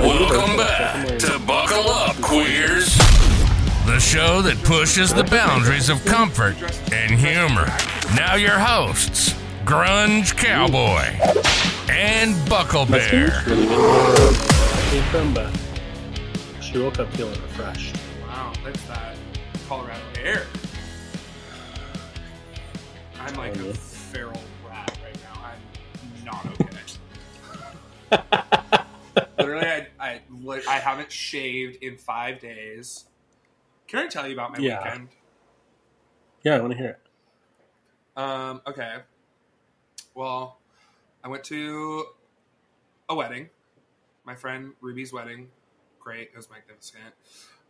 Welcome back to Buckle Up, Queers. The show that pushes the boundaries of comfort and humor. Now, your hosts, Grunge Cowboy and Buckle Bear. Came she woke up feeling refreshed. Wow, that's that Colorado air. I'm like a oh, feral rat right now. I'm not okay. I, I haven't shaved in five days. Can I tell you about my Yeah. weekend? Yeah, I want to hear it. Um, okay. Well, I went to a wedding. My friend Ruby's wedding. Great. It was magnificent.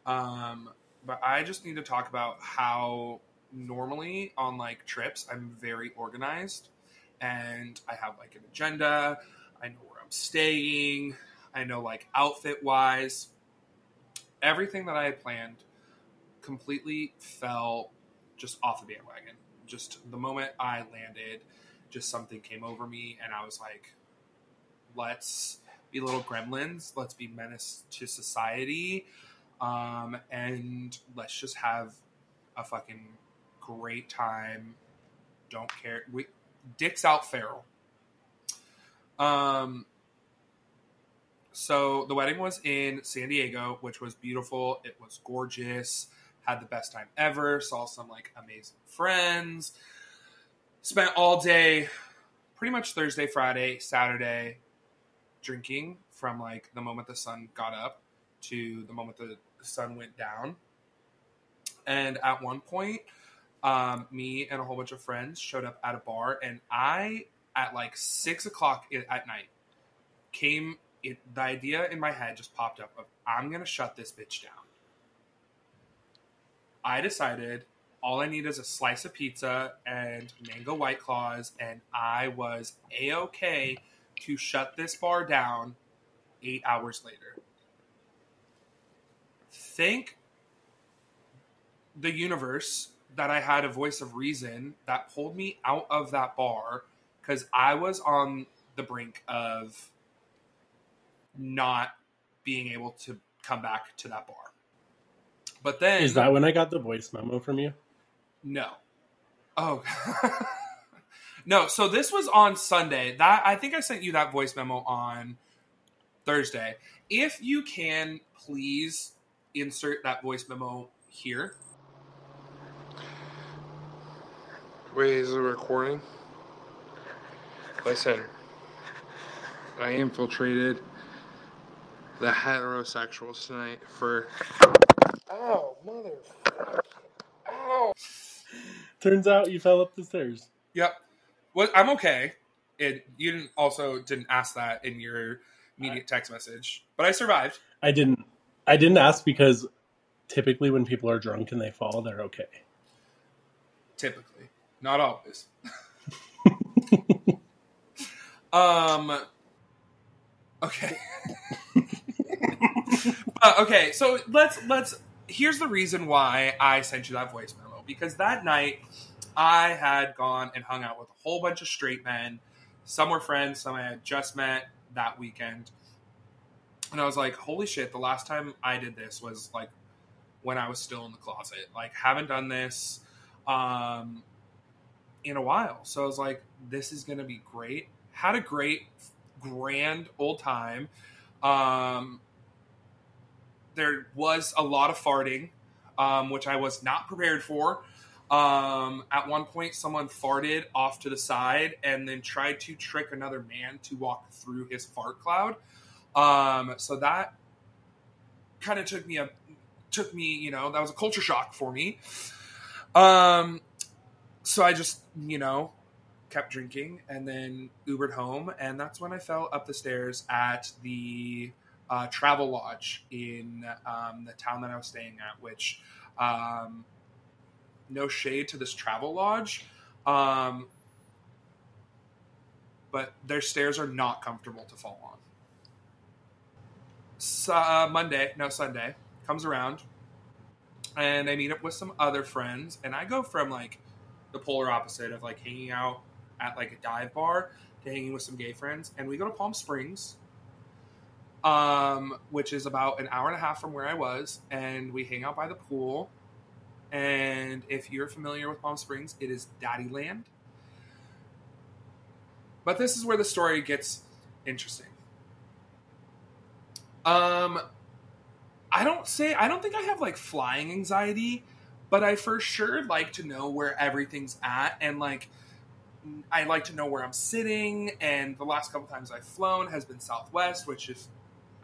Um, but I just need to talk about how normally on like trips I'm very organized and I have like an agenda. I know where I'm staying. I know like outfit wise. Everything that I had planned completely fell just off the bandwagon. Just the moment I landed, just something came over me, and I was like, let's be little gremlins. Let's be menace to society. Um, and let's just have a fucking great time. Don't care. We, dicks out feral. Um, so the wedding was in San Diego, which was beautiful. It was gorgeous. Had the best time ever. Saw some like amazing friends. Spent all day, pretty much Thursday, Friday, Saturday, drinking from like the moment the sun got up to the moment the sun went down. And at one point, um, me and a whole bunch of friends showed up at a bar, and I, at like six o'clock at night, came. It, the idea in my head just popped up of I'm gonna shut this bitch down. I decided all I need is a slice of pizza and mango white claws, and I was a okay to shut this bar down eight hours later. Thank the universe that I had a voice of reason that pulled me out of that bar because I was on the brink of not being able to come back to that bar. But then Is that when I got the voice memo from you? no. Oh. no, so this was on Sunday. That I think I sent you that voice memo on Thursday. If you can please insert that voice memo here. Wait, is it recording? Listen, I infiltrated the heterosexuals tonight for. Oh, mother. Ow. Turns out you fell up the stairs. Yep. Well, I'm okay. It you didn't also didn't ask that in your immediate text message, but I survived. I didn't. I didn't ask because typically when people are drunk and they fall, they're okay. Typically, not always. um. Okay. but okay, so let's let's. Here's the reason why I sent you that voice memo because that night I had gone and hung out with a whole bunch of straight men. Some were friends, some I had just met that weekend. And I was like, holy shit, the last time I did this was like when I was still in the closet. Like, haven't done this um, in a while. So I was like, this is going to be great. Had a great, grand old time. Um, there was a lot of farting, um, which I was not prepared for. Um, at one point, someone farted off to the side and then tried to trick another man to walk through his fart cloud. Um, so that kind of took me a took me, you know, that was a culture shock for me. Um, so I just, you know, kept drinking and then Ubered home, and that's when I fell up the stairs at the uh, travel lodge in um, the town that I was staying at, which. Um, no shade to this travel lodge, um, but their stairs are not comfortable to fall on. So, uh, Monday, no Sunday, comes around, and I meet up with some other friends, and I go from like the polar opposite of like hanging out at like a dive bar to hanging with some gay friends, and we go to Palm Springs. Um, which is about an hour and a half from where I was, and we hang out by the pool. And if you're familiar with Palm Springs, it is Daddy Land. But this is where the story gets interesting. Um, I don't say I don't think I have like flying anxiety, but I for sure like to know where everything's at and like I like to know where I'm sitting. And the last couple times I've flown has been Southwest, which is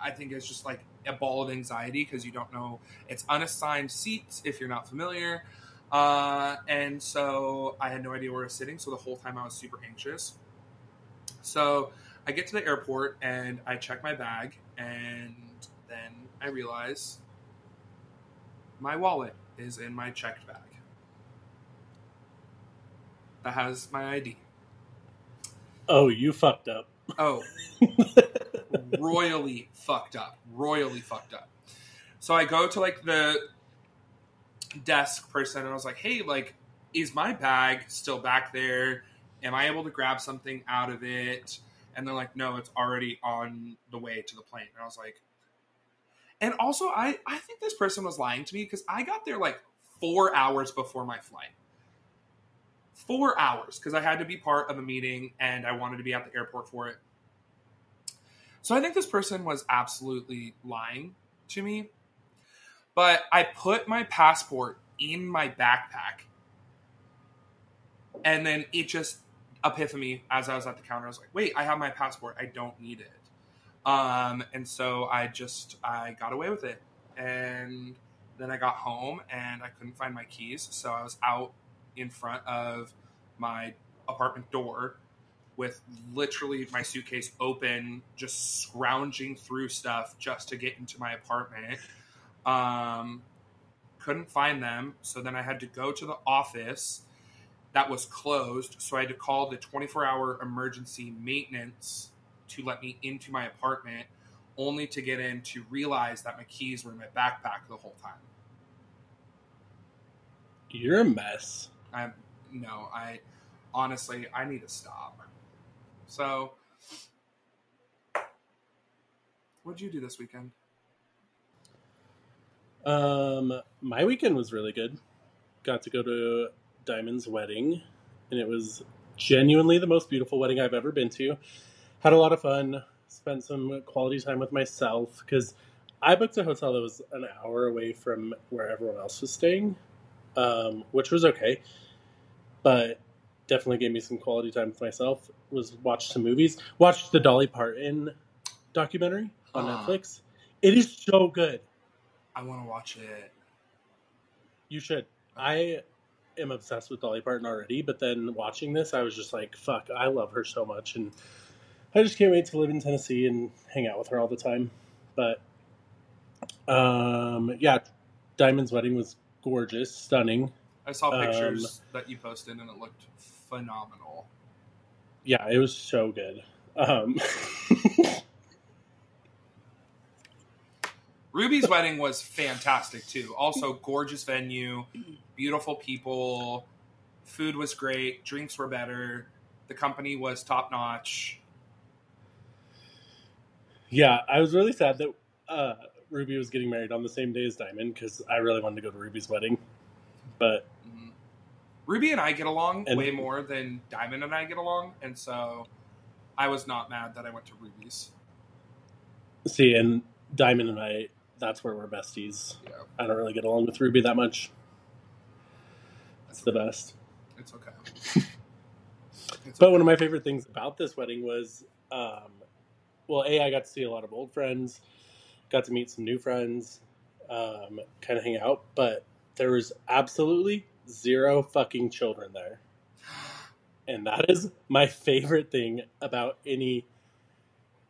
I think is just like a ball of anxiety because you don't know it's unassigned seats if you're not familiar. Uh, and so I had no idea where I was sitting. So the whole time I was super anxious. So I get to the airport and I check my bag, and then I realize my wallet is in my checked bag that has my ID. Oh, you fucked up. Oh, royally fucked up. Royally fucked up. So I go to like the desk person and I was like, hey, like, is my bag still back there? Am I able to grab something out of it? And they're like, no, it's already on the way to the plane. And I was like, and also, I, I think this person was lying to me because I got there like four hours before my flight. Four hours because I had to be part of a meeting and I wanted to be at the airport for it. So I think this person was absolutely lying to me. But I put my passport in my backpack. And then it just epiphany as I was at the counter. I was like, wait, I have my passport. I don't need it. Um, and so I just I got away with it. And then I got home and I couldn't find my keys. So I was out in front of my apartment door with literally my suitcase open, just scrounging through stuff just to get into my apartment. Um, couldn't find them. So then I had to go to the office that was closed. So I had to call the 24 hour emergency maintenance to let me into my apartment, only to get in to realize that my keys were in my backpack the whole time. You're a mess. I'm no, I honestly I need to stop. So, what'd you do this weekend? Um, my weekend was really good. Got to go to Diamond's wedding, and it was genuinely the most beautiful wedding I've ever been to. Had a lot of fun. Spent some quality time with myself because I booked a hotel that was an hour away from where everyone else was staying, um, which was okay, but definitely gave me some quality time with myself. Was watched some movies. Watched the Dolly Parton documentary on Ah. Netflix. It is so good. I want to watch it. You should. I am obsessed with Dolly Parton already, but then watching this, I was just like, fuck, I love her so much. And I just can't wait to live in Tennessee and hang out with her all the time. But um, yeah, Diamond's wedding was gorgeous, stunning. I saw Um, pictures that you posted and it looked phenomenal. Yeah, it was so good. Um, Ruby's wedding was fantastic too. Also, gorgeous venue, beautiful people, food was great, drinks were better, the company was top notch. yeah, I was really sad that uh, Ruby was getting married on the same day as Diamond because I really wanted to go to Ruby's wedding. But. Ruby and I get along And- way more than Diamond and I get along, and so I was not mad that I went to Ruby's. see, and Diamond and I, that's where we're besties. Yeah, I don't really get along with Ruby that much. It's the best. it's okay. It's But one of my favorite things about this wedding was, um, well, a I got to see a lot of old friends, got to meet some new friends, um, kind of hang out. But there was absolutely zero fucking children there, and that is my favorite thing about any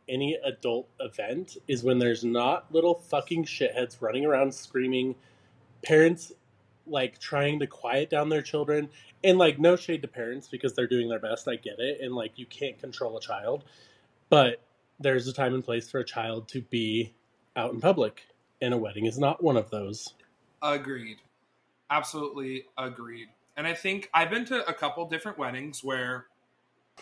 any adult event is when there's not little fucking shitheads running around screaming, parents like trying to quiet down their children and like no shade to parents because they're doing their best i get it and like you can't control a child but there's a time and place for a child to be out in public and a wedding is not one of those Agreed. Absolutely agreed. And I think I've been to a couple different weddings where,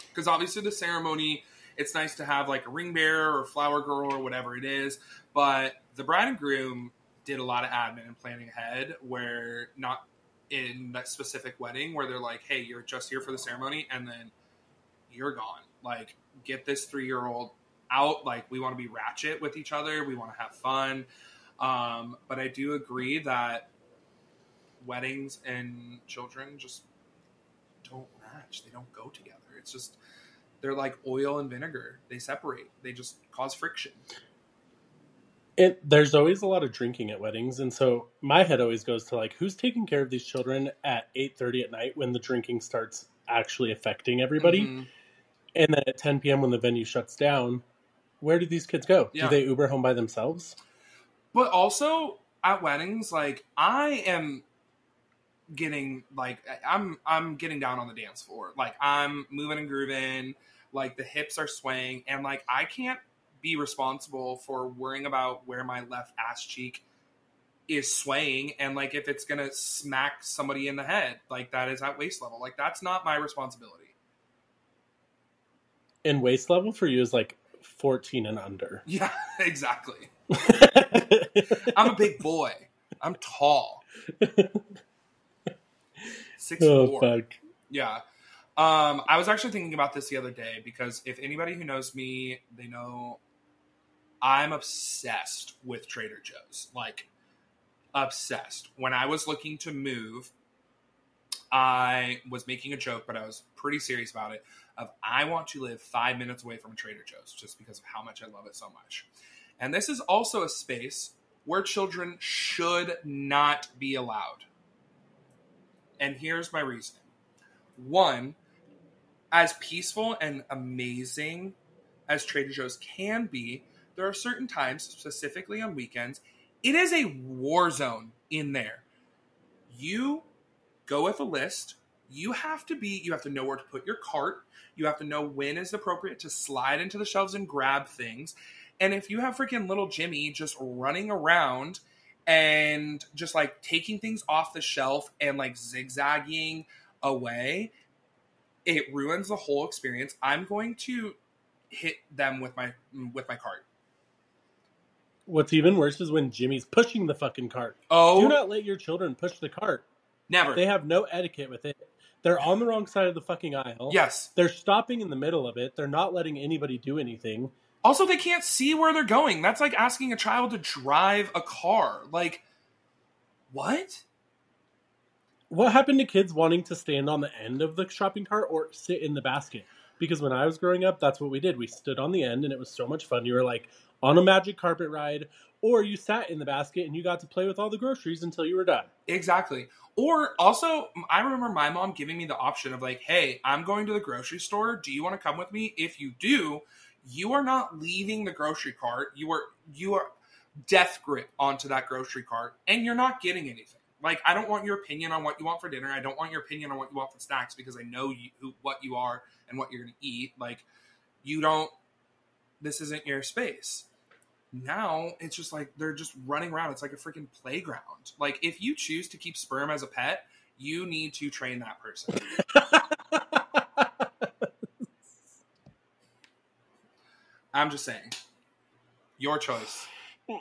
because obviously the ceremony It's nice to have like a ring bearer or flower girl or whatever it is. But the bride and groom did a lot of admin and planning ahead where not in that specific wedding where they're like, hey, you're just here for the ceremony and then you're gone. Like, get this three year old out. Like, we want to be ratchet with each other, we want to have fun. Um, but I do agree that weddings and children just don't match. They don't go together. It's just they're like oil and vinegar. They separate. They just cause friction. It, there's always a lot of drinking at weddings, and so my head always goes to like, who's taking care of these children at eight thirty at night when the drinking starts actually affecting everybody, Mhm. and then at ten p.m. when the venue shuts down, where do these kids go? Yeah. Do they Uber home by themselves? But also at weddings, like I am getting like I'm I'm getting down on the dance floor. Like I'm moving and grooving, like the hips are swaying, and like I can't be responsible for worrying about where my left ass cheek is swaying and like if it's gonna smack somebody in the head. Like that is at waist level. Like that's not my responsibility. And waist level for you is like fourteen and under. yeah exactly. I'm a big boy. I'm tall six oh four fuck! Yeah. Um, I was actually thinking about this the other day because if anybody who knows me, they know I'm obsessed with Trader Joe's. Like, obsessed. When I was looking to move, I was making a joke, but I was pretty serious about it. Of I want to live five minutes away from Trader Joe's just because of how much I love it so much. And this is also a space where children should not be allowed. And here's my reasoning. One, as peaceful and amazing as Trader Joe's can be, there are certain times, specifically on weekends, it is a war zone in there. You go with a list. You have to be, you have to know where to put your cart. You have to know when is appropriate to slide into the shelves and grab things. And if you have freaking little Jimmy just running around and just like taking things off the shelf and like zigzagging away, it ruins the whole experience. I'm going to hit them with my with my cart. What's even worse is when Jimmy's pushing the fucking cart. Oh, Do not let your children push the cart. never. They have no etiquette with it. They're on the wrong side of the fucking aisle. yes. They're stopping in the middle of it. They're not letting anybody do anything. Also, they can't see where they're going. That's like asking a child to drive a car. Like, what? What happened to kids wanting to stand on the end of the shopping cart or sit in the basket? Because when I was growing up, that's what we did. We stood on the end and it was so much fun. You were like on a magic carpet ride, or you sat in the basket and you got to play with all the groceries until you were done. Exactly. Or also, I remember my mom giving me the option of like, "Hey, I'm going to the grocery store. Do you want to come with me? If you do, you are not leaving the grocery cart. You are you are death grip onto that grocery cart, and you're not getting anything. Like, I don't want your opinion on what you want for dinner. I don't want your opinion on what you want for snacks because I know you, who what you are and what you're going to eat. Like, you don't. This isn't your space now it's just like they're just running around. It's like a freaking playground. Like if you choose to keep sperm as a pet, you need to train that person. I'm just saying. Your choice.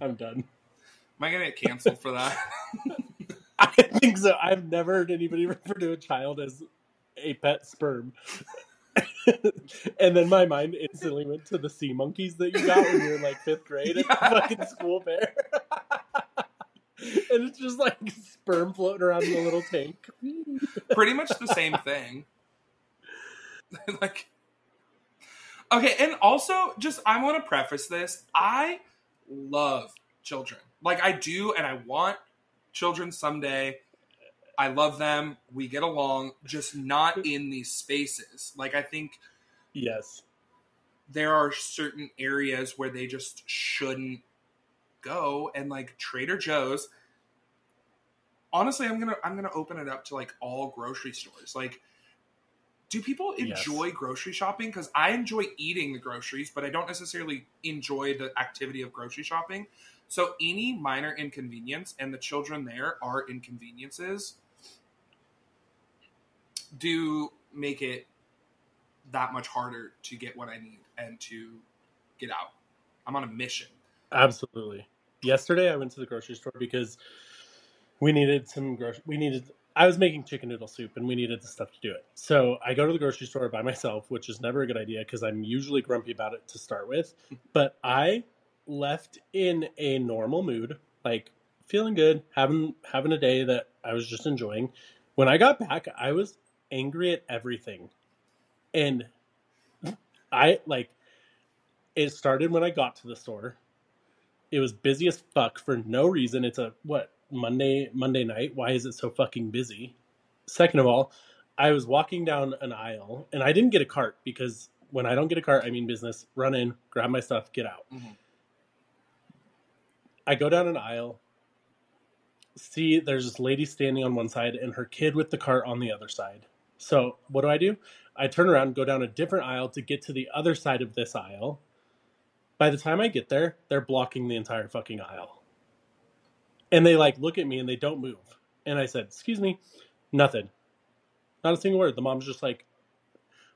I'm done. Am I gonna get canceled for that? I think so. I've never heard anybody refer to a child as a pet sperm. and then my mind instantly went to the sea monkeys that you got when you were in like fifth grade at the fucking school fair. And it's just like sperm floating around in a little tank. Pretty much the same thing. like Okay, and also just I want to preface this. I love children. Like I do and I want children someday. I love them. We get along, just not in these spaces. Like I think Yes. there are certain areas where they just shouldn't go and like Trader Joe's honestly I'm to I'm to open it up to like all grocery stores. Like do people Yes. enjoy grocery shopping? Because I enjoy eating the groceries, but I don't necessarily enjoy the activity of grocery shopping. So any minor inconvenience, and the children there are inconveniences, do make it that much harder to get what I need and to get out. I'm on a mission. Absolutely. Yesterday, I went to the grocery store because we needed some grocery. We needed. I was making chicken noodle soup, and we needed the stuff to do it. So I go to the grocery store by myself, which is never a good idea because I'm usually grumpy about it to start with. But I left in a normal mood, like feeling good, having having a day that I was just enjoying. When I got back, I was angry at everything, and I like. It started when I got to the store it was busy as fuck for no reason. It's a what Monday Monday night. Why is it so fucking busy? Second of all, I was walking down an aisle and I didn't get a cart because when I don't get a cart, I mean business. Run in, grab my stuff, get out. Mhm. I go down an aisle, see there's this lady standing on one side and her kid with the cart on the other side. So what do I do? I turn around, go down a different aisle to get to the other side of this aisle. By the time I get there, they're blocking the entire fucking aisle. And they like look at me and they don't move. And I said, "Excuse me." Nothing. Not a single word. The mom's just like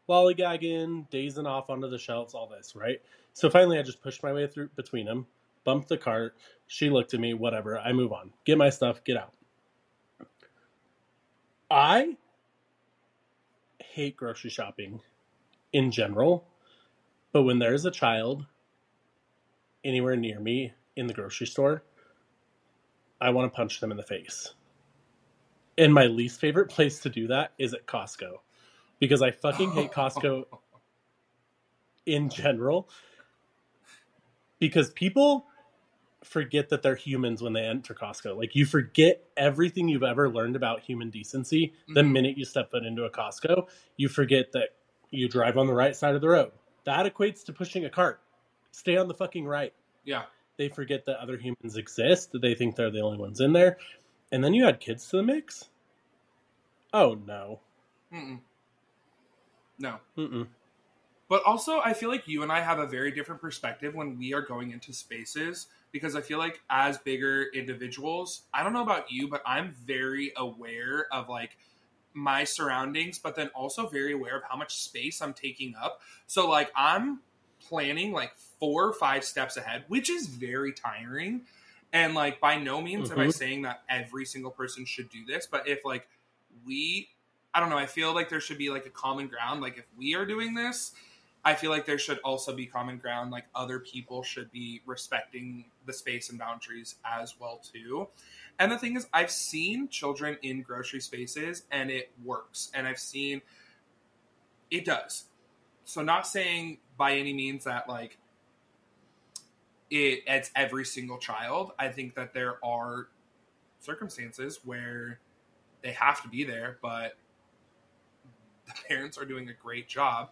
lollygagging, dazing off onto the shelves, all this, right? So finally I just pushed my way through between them, bumped the cart. She looked at me, whatever. I move on. Get my stuff, get out. I hate grocery shopping in general, but when there's a child anywhere near me in the grocery store, I want to punch them in the face. And my least favorite place to do that is at Costco because I fucking hate Costco in general because people forget that they're humans when they enter Costco. Like you forget everything you've ever learned about human decency the Mhm. minute you step foot into a Costco. You forget that you drive on the right side of the road. That equates to pushing a cart. Stay on the fucking right. Yeah. They forget that other humans exist. They think they're the only ones in there. And then you add kids to the mix. Oh no. Mm-mm. No. Mm-mm. But also, I feel like you and I have a very different perspective when we are going into spaces because I feel like as bigger individuals, I don't know about you, but I'm very aware of like my surroundings, but then also very aware of how much space I'm taking up. So, like, I'm planning like four or five steps ahead, which is very tiring. And like, by no means am I Mhm. saying that every single person should do this, but if like we I don't know. I feel like there should be like a common ground. Like if we are doing this, I feel like there should also be common ground. Like other people should be respecting the space and boundaries as well too. And the thing is, I've seen children in grocery spaces and it works. And I've seen it does. So not saying by any means that like it it's every single child. I think that there are circumstances where they have to be there, but the parents are doing a great job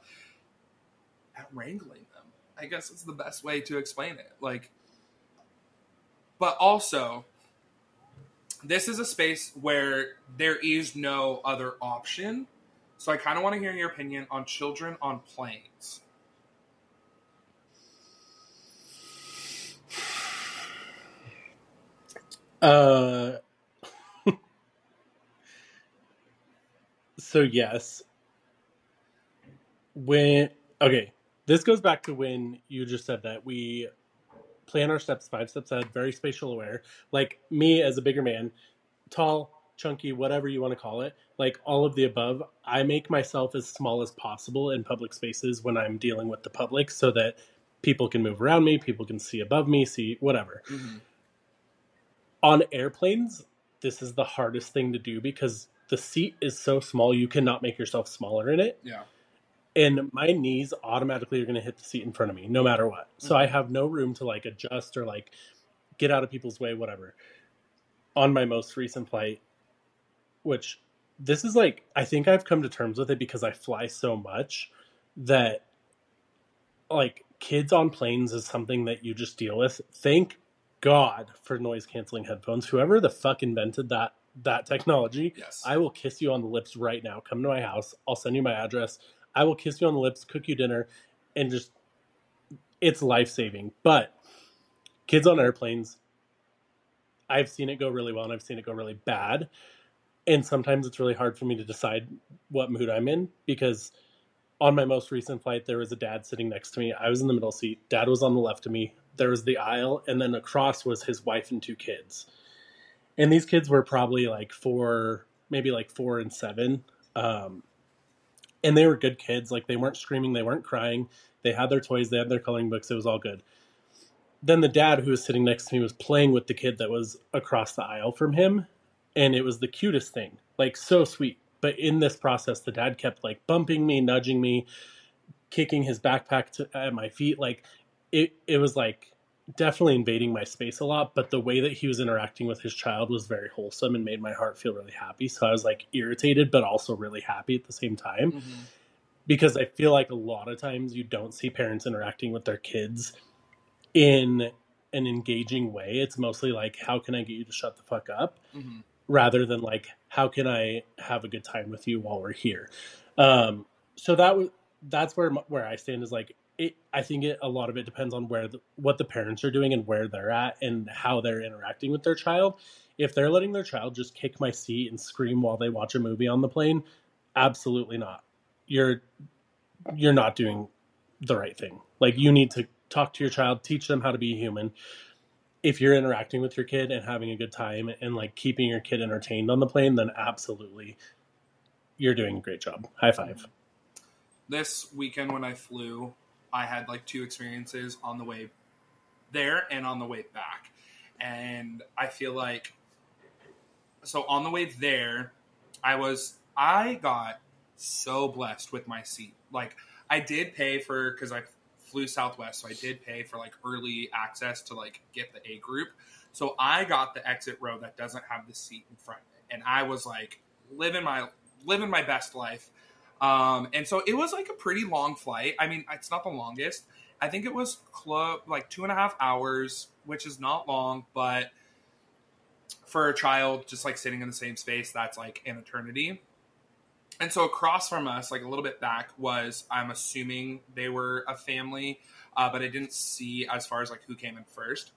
at wrangling them. I guess it's the best way to explain it. Like, but also, this is a space where there is no other option. So I kind of want to hear your opinion on children on planes. Uh, so yes, when okay, this goes back to when you just said that we plan our steps five steps ahead, very spatial aware. Like me as a bigger man, tall, chunky, whatever you want to call it, like all of the above. I make myself as small as possible in public spaces when I'm dealing with the public, so that people can move around me, people can see above me, see whatever on airplanes, this is the hardest thing to do because the seat is so small you cannot make yourself smaller in it. Yeah. And my knees automatically are going to hit the seat in front of me no matter what. So I mm-hmm. have no room to like adjust or like get out of people's way, whatever. On my most recent flight, which this is like, I think I've come to terms with it because I fly so much that like kids on planes is something that you just deal with. Thank God for noise canceling headphones. Whoever the fuck invented that that technology. Yes. I will kiss you on the lips right now. Come to my house. I'll send you my address. I will kiss you on the lips, cook you dinner, and just it's life saving. But kids on airplanes, I've seen it go really well and I've seen it go really bad. And sometimes it's really hard for me to decide what mood I'm in because on my most recent flight, there was a dad sitting next to me. I was in the middle seat. Dad was on the left of me. There was the aisle, and then across was his wife and two kids. And these kids were probably like four, maybe like four and seven. Um, and they were good kids. Like they weren't screaming, they weren't crying. They had their toys, they had their coloring books. It was all good. Then the dad who was sitting next to me was playing with the kid that was across the aisle from him. And it was the cutest thing, like so sweet. But in this process, the dad kept like bumping me, nudging me, kicking his backpack to, at my feet. Like it, it was like definitely invading my space a lot. But the way that he was interacting with his child was very wholesome and made my heart feel really happy. So I was like irritated, but also really happy at the same time Mhm. because I feel like a lot of times you don't see parents interacting with their kids in an engaging way. It's mostly like, how can I get you to shut the fuck up? Mhm. Rather than like, how can I have a good time with you while we're here? Um, so that was that's where where I stand is like it. I think it a lot of it depends on where the, what the parents are doing and where they're at and how they're interacting with their child. If they're letting their child just kick my seat and scream while they watch a movie on the plane, absolutely not. You're you're not doing the right thing. Like you need to talk to your child, teach them how to be human. If you're interacting with your kid and having a good time and like keeping your kid entertained on the plane, then absolutely you're doing a great job. High five. This weekend when I flew, I had like two experiences on the way there and on the way back. And I feel like so on the way there, I was I got so blessed with my seat. Like I did pay for because I flew Southwest, so I did pay for like early access to like get the A group. So I got the exit row that doesn't have the seat in front, and I was like living my living my best life. Um, and so it was like a pretty long flight. I mean, it's not the longest. I think it was clo- like two and a half hours, which is not long, but for a child just like sitting in the same space, that's like an eternity. And so across from us, like a little bit back, was I'm assuming they were a family, uh, but I didn't see as far as like who came in first.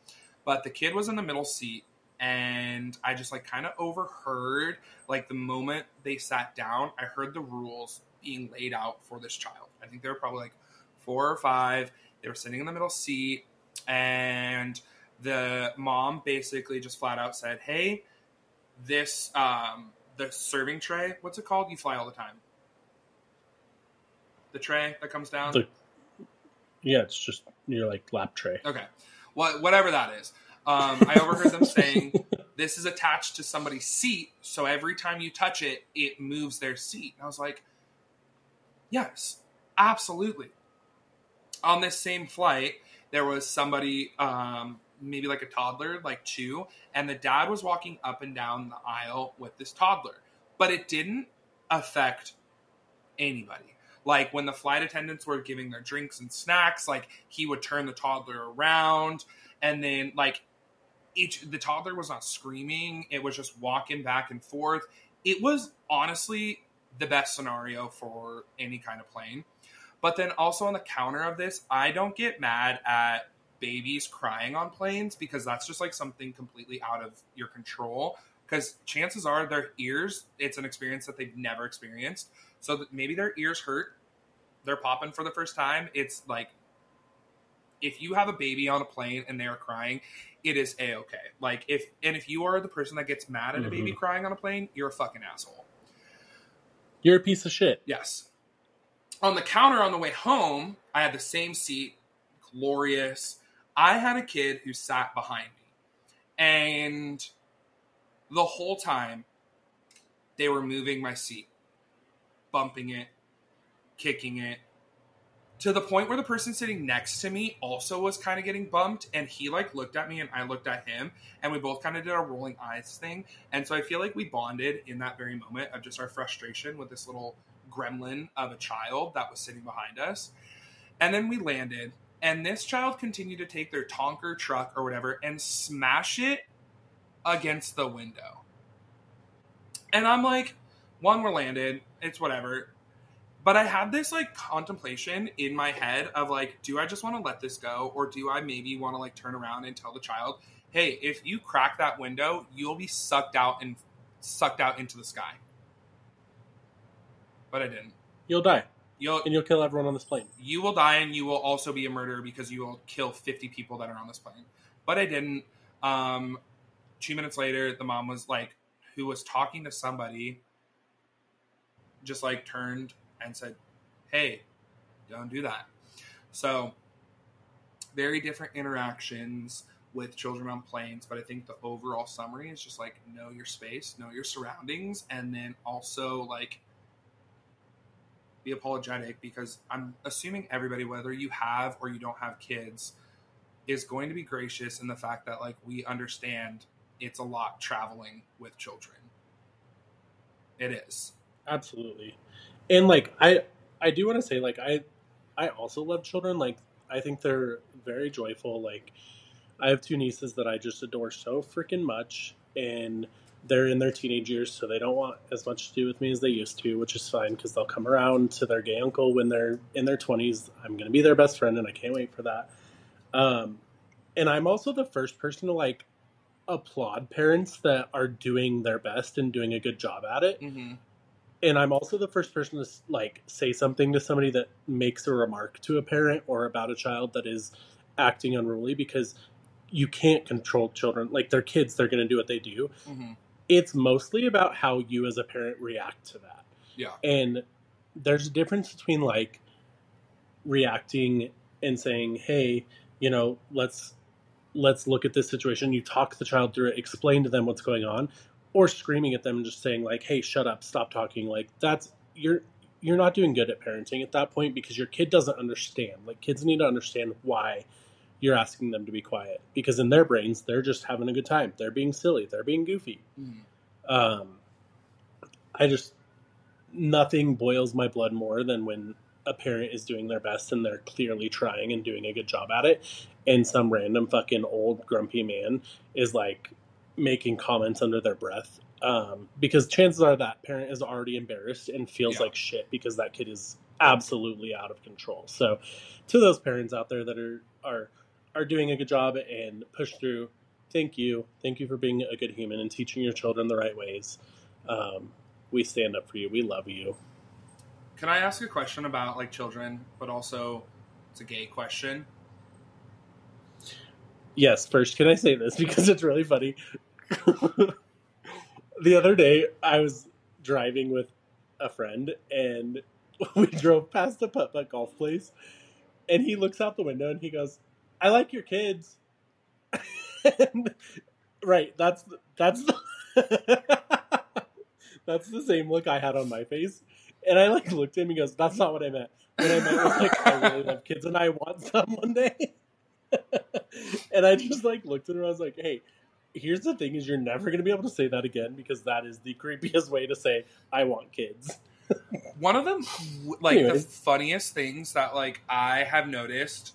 But the kid was in the middle seat, and I just like kind of overheard like the moment they sat down, I heard the rules being laid out for this child. I think they were probably like four or five. They were sitting in the middle seat, and the mom basically just flat out said, "Hey, this um, the serving tray. What's it called? You fly all the time. The tray that comes down. The- Yeah, it's just your like lap tray. Okay. What, whatever that is. Um, I overheard them saying this is attached to somebody's seat, so every time you touch it, it moves their seat. And I was like, yes, absolutely. On this same flight, there was somebody, um, maybe like a toddler, like two, and the dad was walking up and down the aisle with this toddler, but it didn't affect anybody. Like when the flight attendants were giving their drinks and snacks, like he would turn the toddler around, and then like each the toddler was not screaming; it was just walking back and forth. It was honestly the best scenario for any kind of plane. But then also on the counter of this, I don't get mad at babies crying on planes because that's just like something completely out of your control. Because chances are their ears, it's an experience that they've never experienced. So that maybe their ears hurt. They're popping for the first time. It's like if you have a baby on a plane and they are crying, it is a okay. Like if and if you are the person that gets mad at a baby mm-hmm. crying on a plane, you're a fucking asshole. You're a piece of shit. Yes. On the counter on the way home, I had the same seat, glorious. I had a kid who sat behind me. And the whole time, they were moving my seat, bumping it, kicking it, to the point where the person sitting next to me also was kind of getting bumped. And he like looked at me and I looked at him. And we both kind of did a rolling eyes thing. And so I feel like we bonded in that very moment of just our frustration with this little gremlin of a child that was sitting behind us. And then we landed, and this child continued to take their Tonka truck or whatever and smash it against the window. And I'm like, one, we're landed. It's whatever. But I had this like contemplation in my head of like, do I just want to let this go, or do I maybe want to like turn around and tell the child, hey, if you crack that window, you'll be sucked out and sucked out into the sky. But I didn't. You'll die, You'll and you'll kill everyone on this plane. you will die and you will also be a murderer because you will kill 50 people that are on this plane. But I didn't. Um, two minutes later, the mom was like, who was talking to somebody, just like turned and said, hey, don't do that. So, very different interactions with children on planes, but I think the overall summary is just like know your space, know your surroundings, and then also like be apologetic because I'm assuming everybody, whether you have or you don't have kids, is going to be gracious in the fact that like we understand it's a lot traveling with children. It is. Absolutely. And like I I do want to say like I I also love children. Like I think they're very joyful. Like I have two nieces that I just adore so freaking much and they're in their teenage years so they don't want as much to do with me as they used to, which is fine because they'll come around to their gay uncle when they're in their 20s. I'm going to be their best friend and I can't wait for that. Um and I'm also the first person to like applaud parents that are doing their best and doing a good job at it Mm-hmm. And I'm also the first person to like say something to somebody that makes a remark to a parent or about a child that is acting unruly because you can't control children. Like they're kids they're going to do what they do. Mm-hmm. it's mostly about how you as a parent react to that. Yeah. and there's a difference between like reacting and saying hey you know let's let's look at this situation. You talk the child through it. Explain to them what's going on or screaming at them and just saying like hey shut up stop talking. Like that's you're you're not doing good at parenting at that point because your kid doesn't understand. Like kids need to understand why you're asking them to be quiet because in their brains they're just having a good time. They're being silly. They're being goofy. Mm-hmm. um, I just nothing boils my blood more than when a parent is doing their best and they're clearly trying and doing a good job at it, and some random fucking old grumpy man is like making comments under their breath. Um, because chances are that parent is already embarrassed and feels Yeah. like shit because that kid is absolutely out of control. So, to those parents out there that are are are doing a good job and push through, thank you, thank you for being a good human and teaching your children the right ways. Um, we stand up for you. We love you. Can I ask a question about like children, but also it's a gay question? Yes, first, can I say this because it's really funny? the other day, I was driving with a friend and we drove past a putt putt golf place, and he looks out the window and he goes, "I like your kids." and, right, that's that's the, that's the same look I had on my face, and I like looked at him. and He goes, "That's not what I meant. What I meant was like I really love kids and I want some one day." and I just like looked at her. And I was like, "Hey." Here's the thing: is you're never going to be able to say that again because that is the creepiest way to say I want kids. One of them, like the funniest things that like I have noticed,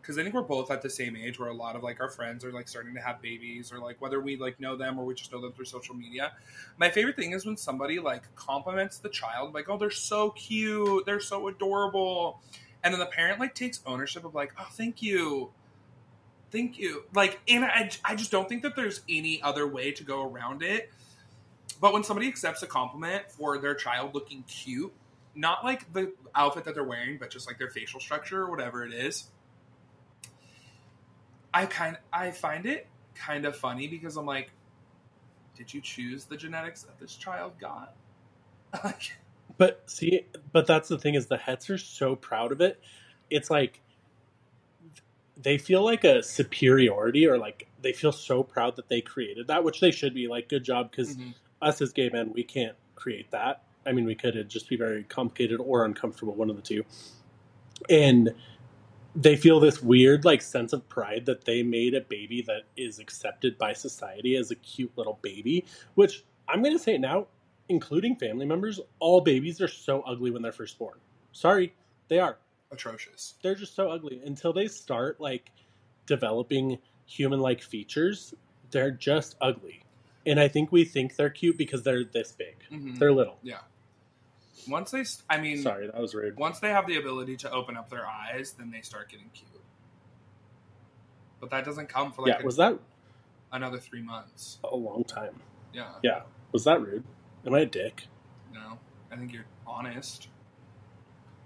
because I think we're both at the same age where a lot of like our friends are like starting to have babies, or like whether we like know them or we just know them through social media. My favorite thing is when somebody like compliments the child, like, "Oh, they're so cute, they're so adorable," and then the parent like takes ownership of like, "Oh, thank you." Thank you. Like, and I, I just don't think that there's any other way to go around it. But when somebody accepts a compliment for their child looking cute, not like the outfit that they're wearing, but just like their facial structure or whatever it is, I kind I find it kind of funny because I'm like, did you choose the genetics that this child got? But see, but that's the thing is the Hets are so proud of it. It's like they feel like a superiority or like they feel so proud that they created that, which they should be. Like, good job because mhm. us as gay men, we can't create that. I mean, we could. It'd just be very complicated or uncomfortable, one of the two. And they feel this weird, like, sense of pride that they made a baby that is accepted by society as a cute little baby. Which I'm going to say it now, including family members, all babies are so ugly when they're first born. Sorry, they are. Atrocious. They're just so ugly until they start like developing human-like features. They're just ugly. and I think we think they're cute because they're this big. Mhm. They're little. Yeah. Once they, I mean, Sorry, that was rude. once they have the ability to open up their eyes, then they start getting cute. But that doesn't come for like yeah, a- was that another three months. a long time? Yeah. Yeah, was that rude? Am I a dick? No, I think you're honest.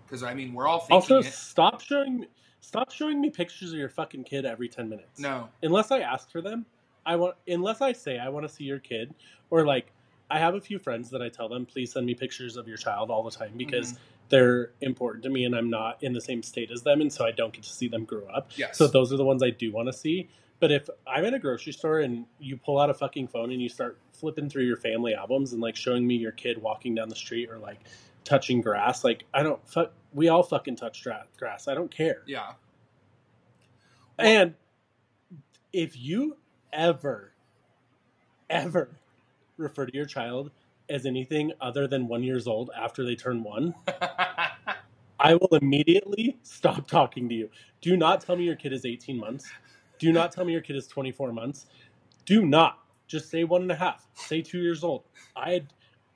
Because I mean, we're all thinking Also, it. stop showing me, stop showing me pictures of your fucking kid every ten minutes. No, unless I ask for them, I want unless I say I want to see your kid or like I have a few friends that I tell them please send me pictures of your child all the time because Mhm. they're important to me and I'm not in the same state as them and so I don't get to see them grow up. yes. So those are the ones I do want to see. But if I'm in a grocery store and you pull out a fucking phone and you start flipping through your family albums and like showing me your kid walking down the street or like touching grass, like I don't fuck. We all fucking touch grass. I don't care. yeah. And if you ever, ever refer to your child as anything other than one years old after they turn one, I will immediately stop talking to you. Do not tell me your kid is 18 months. Do not tell me your kid is 24 months. Do not. Just say one and a half. Say two years old. I,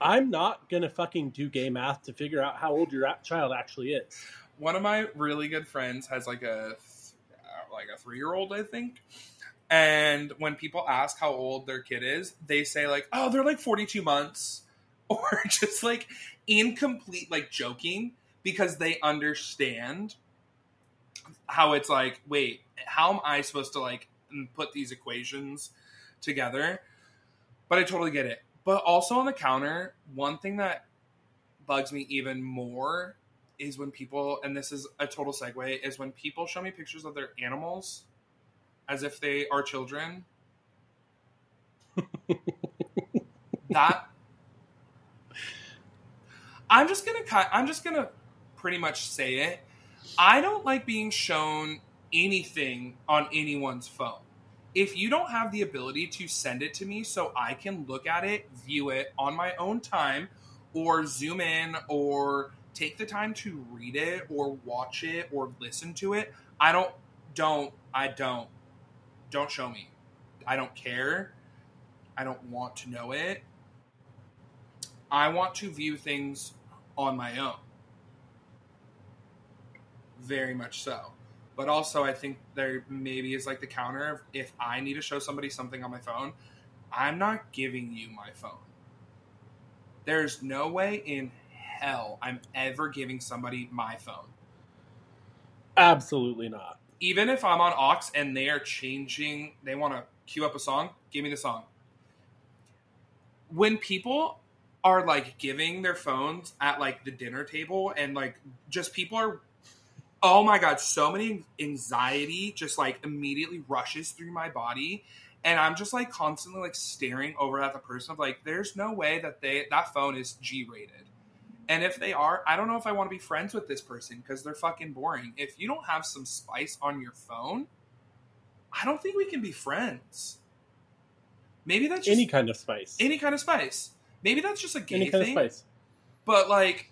I'm not gonna fucking do gay math to figure out how old your child actually is. One of my really good friends has like a uh, like a three year old, I think. And when people ask how old their kid is, they say like, "Oh, they're like forty two months," or just like incomplete, like joking because they understand how it's like. Wait, how am I supposed to like put these equations together? But I totally get it. But also on the counter, one thing that bugs me even more is when people, and this is a total segue, is when people show me pictures of their animals as if they are children. that I'm just gonna cut. I'm just gonna pretty much say it. I don't like being shown anything on anyone's phone. If you don't have the ability to send it to me so I can look at it, view it on my own time, or zoom in, or take the time to read it, or watch it, or listen to it, I don't, don't, I don't, don't show me. I don't care. I don't want to know it. I want to view things on my own. Very much so. But also, I think there maybe is like the counter of if I need to show somebody something on my phone, I'm not giving you my phone. There's no way in hell I'm ever giving somebody my phone. Absolutely not. Even if I'm on aux and they are changing, they want to queue up a song, give me the song. When people are like giving their phones at like the dinner table and like just people are oh my god so many anxiety just like immediately rushes through my body and i'm just like constantly like staring over at the person of like there's no way that they that phone is g rated and if they are i don't know if i want to be friends with this person because they're fucking boring if you don't have some spice on your phone i don't think we can be friends maybe that's just Any kind of spice. any kind of spice maybe that's just a gay Any kind thing of spice. but like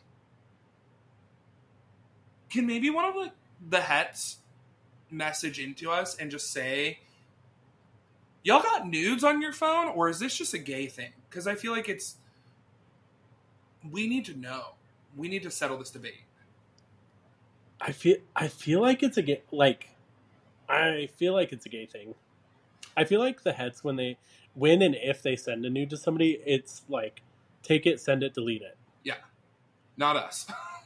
can maybe one of like the hets message into us and just say y'all got nudes on your phone or is this just a gay thing? Because i feel like it's we need to know. We need to settle this debate. I feel I feel like it's a gay like I feel like it's a gay thing. I feel like the hets when they when and if they send a nude to somebody, it's like take it, send it, delete it. Yeah, not us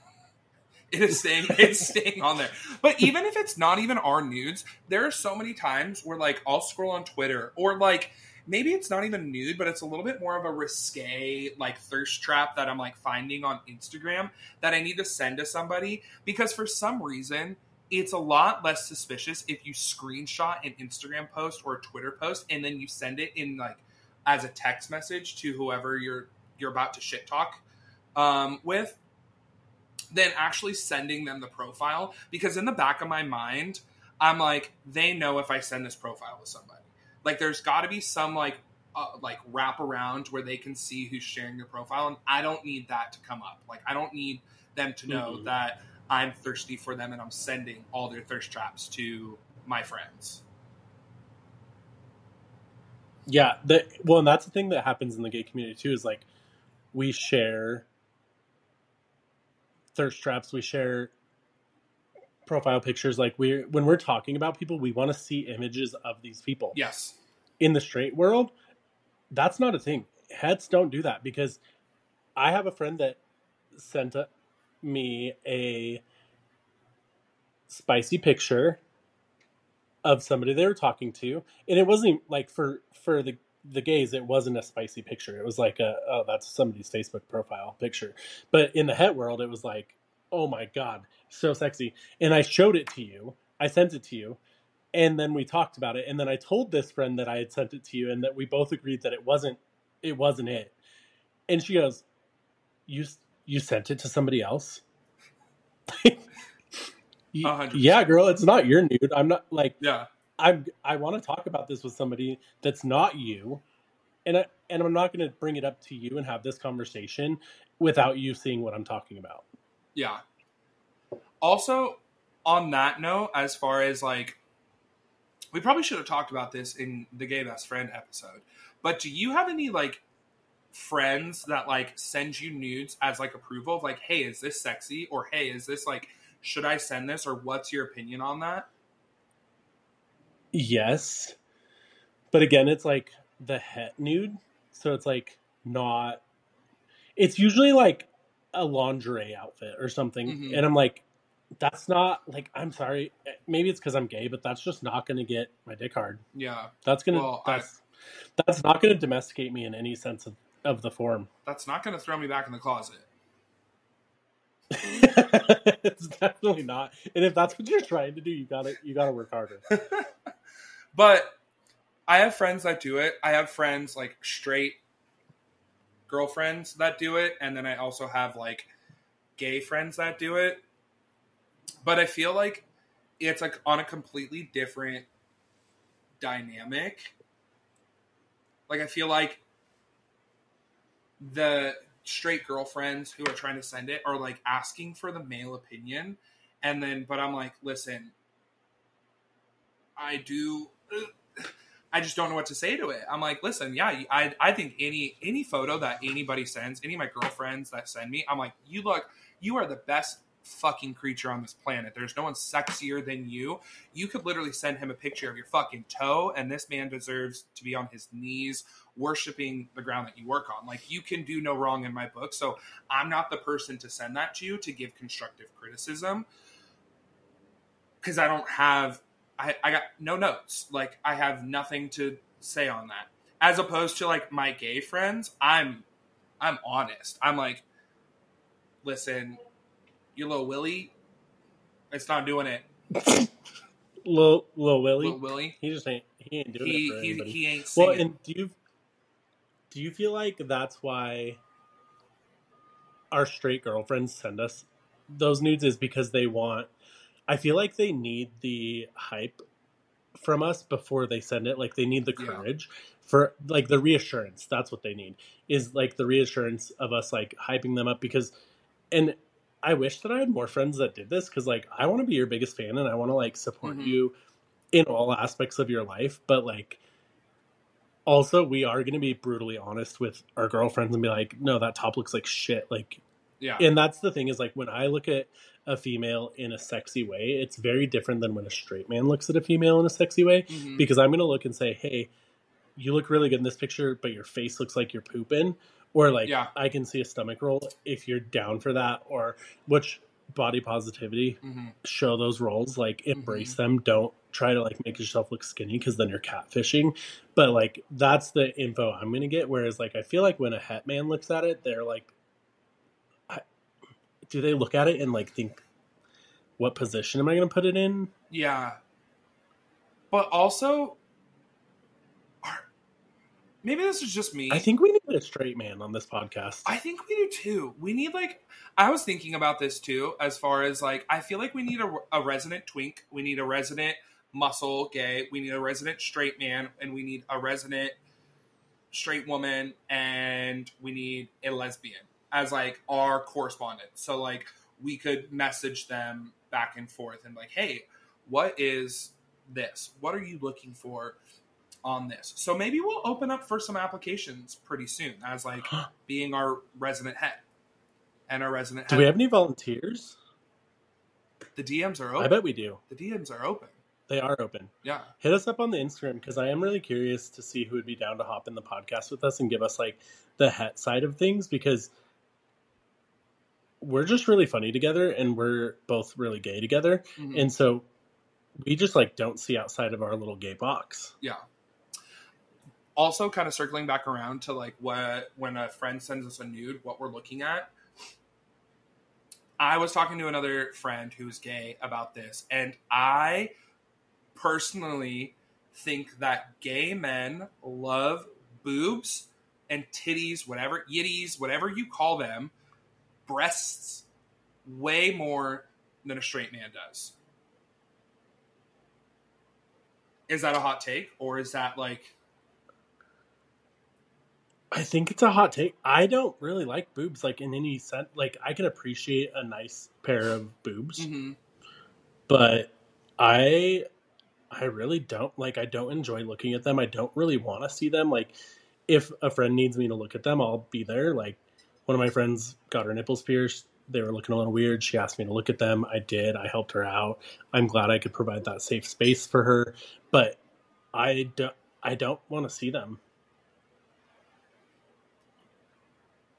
it is staying it's staying on there. But even if it's not even our nudes there are so many times where like i'll scroll on twitter or like maybe it's not even nude but it's a little bit more of a risque like thirst trap that i'm like finding on instagram that i need to send to somebody because for some reason it's a lot less suspicious if you screenshot an instagram post or a twitter post and then you send it in like as a text message to whoever you're you're about to shit talk um, with than actually sending them the profile because in the back of my mind i'm like they know if i send this profile to somebody like there's got to be some like uh, like wrap around where they can see who's sharing their profile and i don't need that to come up like i don't need them to know Mhm. that i'm thirsty for them and i'm sending all their thirst traps to my friends Yeah, the well, and that's the thing that happens in the gay community too. Is like we share thirst traps, we share profile pictures. Like we, when we're talking about people, we want to see images of these people. Yes. In the straight world, that's not a thing. Hets don't do that because I have a friend that sent a, me a spicy picture of somebody they were talking to, and it wasn't like for for the the gaze, It wasn't a spicy picture. It was like a oh that's somebody's Facebook profile picture. But in the het world, it was like oh my god, so sexy. And I showed it to you. I sent it to you, and then we talked about it. And then I told this friend that I had sent it to you, and that we both agreed that it wasn't it wasn't it. And she goes, "You you sent it to somebody else." yeah, girl, it's not your nude. I'm not like yeah. I'm I want to talk about this with somebody that's not you, and I and I'm not going to bring it up to you and have this conversation without you seeing what I'm talking about. Yeah. Also, on that note, as far as like, we probably should have talked about this in the gay best friend episode. But do you have any like friends that like send you nudes as like approval of like, hey, is this sexy? Or hey, is this like should I send this or what's your opinion on that? Yes. But again, it's like the het nude. So it's like not it's usually like a lingerie outfit or something. Mm-hmm. And I'm like, that's not like I'm sorry. Maybe it's because I'm gay, but that's just not going to get my dick hard. Yeah, that's gonna well, that's I, that's not going to domesticate me in any sense of of the form. That's not going to throw me back in the closet. it's definitely not. And if that's what you're trying to do, you gotta you gotta work harder. but I have friends that do it. I have friends like straight girlfriends that do it, and then I also have like gay friends that do it. But I feel like it's like on a completely different dynamic. Like I feel like the straight girlfriends who are trying to send it are like asking for the male opinion and then but i'm like listen i do i just don't know what to say to it i'm like listen yeah i, I think any any photo that anybody sends any of my girlfriends that send me i'm like you look you are the best fucking creature on this planet. There's no one sexier than you. You could literally send him a picture of your fucking toe, and this man deserves to be on his knees worshiping the ground that you work on. Like you can do no wrong in my book. So I'm not the person to send that to you to give constructive criticism because I don't have I, I got no notes. Like I have nothing to say on that. As opposed to like my gay friends, I'm I'm honest. I'm like, listen, you little Willie, it's not doing it. Little little Willie, little Willie, he just ain't he ain't doing he, it for he, anybody. He ain't singing. Well, and do you do you feel like that's why our straight girlfriends send us those nudes is because they want I feel like they need the hype from us before they send it. Like they need the courage yeah. for like the reassurance. That's what they need. Is like the reassurance of us like hyping them up because and I wish that I had more friends that did this because like I want to be your biggest fan and I want to like support mm-hmm. you in all aspects of your life, but like also we are going to be brutally honest with our girlfriends and be like, no, that top looks like shit. Like, yeah. And that's the thing is like when I look at a female in a sexy way, it's very different than when a straight man looks at a female in a sexy way mm-hmm. because I'm going to look and say, hey, you look really good in this picture, but your face looks like you're pooping or like yeah. I can see a stomach roll if you're down for that, or which body positivity mm-hmm. show those roles like embrace mm-hmm. them don't try to like make yourself look skinny because then you're catfishing but like that's the info i'm gonna get whereas like i feel like when a het man looks at it they're like do they look at it and like think what position am i gonna put it in yeah but also maybe this is just me. I think we need a straight man on this podcast. I think we do too. We need like I was thinking about this too, as far as like I feel like we need a, a resident twink, we need a resident muscle gay, we need a resident straight man, and we need a resident straight woman, and we need a lesbian as like our correspondent. So like we could message them back and forth and like, hey, what is this? What are you looking for? on this. So maybe we'll open up for some applications pretty soon as like being our resident het and our resident Do het. we have any volunteers? the DMs are open. I bet we do. The DMs are open. They are open. Yeah. Hit us up on the Instagram because I am really curious to see who would be down to hop in the podcast with us and give us like the het side of things because we're just really funny together and we're both really gay together. Mhm. And so we just like don't see outside of our little gay box. Yeah. Also, kind of circling back around to like what when a friend sends us a nude, what we're looking at. I was talking to another friend who's gay about this, and I personally think that gay men love boobs and titties, whatever yitties, whatever you call them, breasts, way more than a straight man does. Is that a hot take, or is that like I think it's a hot take. I don't really like boobs like in any sense. Like I can appreciate a nice pair of boobs. mhm. but I I really don't like I don't enjoy looking at them. I don't really want to see them. Like if a friend needs me to look at them, I'll be there. Like one of my friends got her nipples pierced. They were looking a little weird. She asked me to look at them. I did. I helped her out. I'm glad I could provide that safe space for her, but I don't I don't want to see them.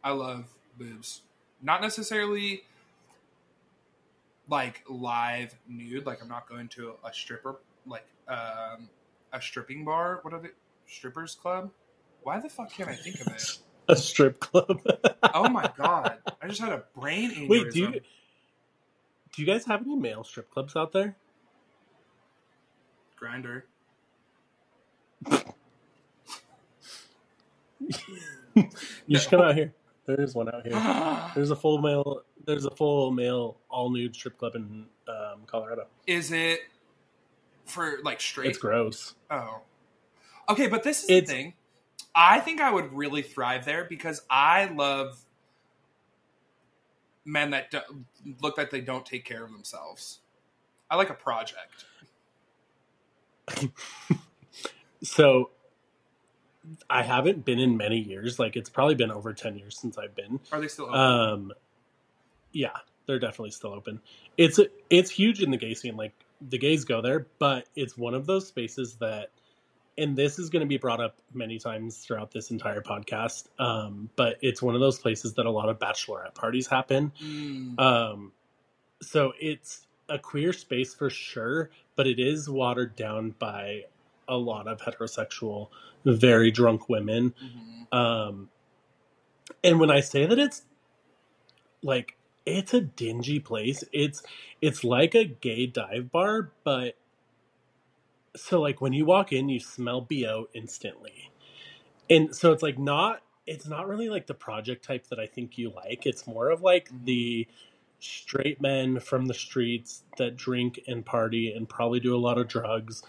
I love boobs. Not necessarily like live nude. Like I'm not going to a stripper, like um, a stripping bar. What are they? Strippers club. Why the fuck can't I think of it? A strip club. Oh my god! I just had a brain aneurysm. Wait, do you do you guys have any male strip clubs out there? Grindr. You should come out here. There is one out here. There's a full male. There's a full male all nude strip club in um, Colorado. Is it for like straight? It's gross. Oh. Okay, but this is It's- the thing. I think I would really thrive there because I love men that do, look like they don't take care of themselves. I like a project. So I haven't been in many years. Like it's probably been over ten years since I've been. Are they still open? Um, yeah, they're definitely still open. It's it's huge in the gay scene. Like the gays go there, but it's one of those spaces that, and this is going to be brought up many times throughout this entire podcast. Um, but it's one of those places that a lot of bachelorette parties happen. Mm, Um, so it's a queer space for sure, but it is watered down by a lot of heterosexual, very drunk women. mhm. Um, and when I say that it's like it's a dingy place, it's it's like a gay dive bar, but so like when you walk in, you smell bo instantly, and so it's like not it's not really like the project type that I think you like. It's more of like Mhm. the straight men from the streets that drink and party and probably do a lot of drugs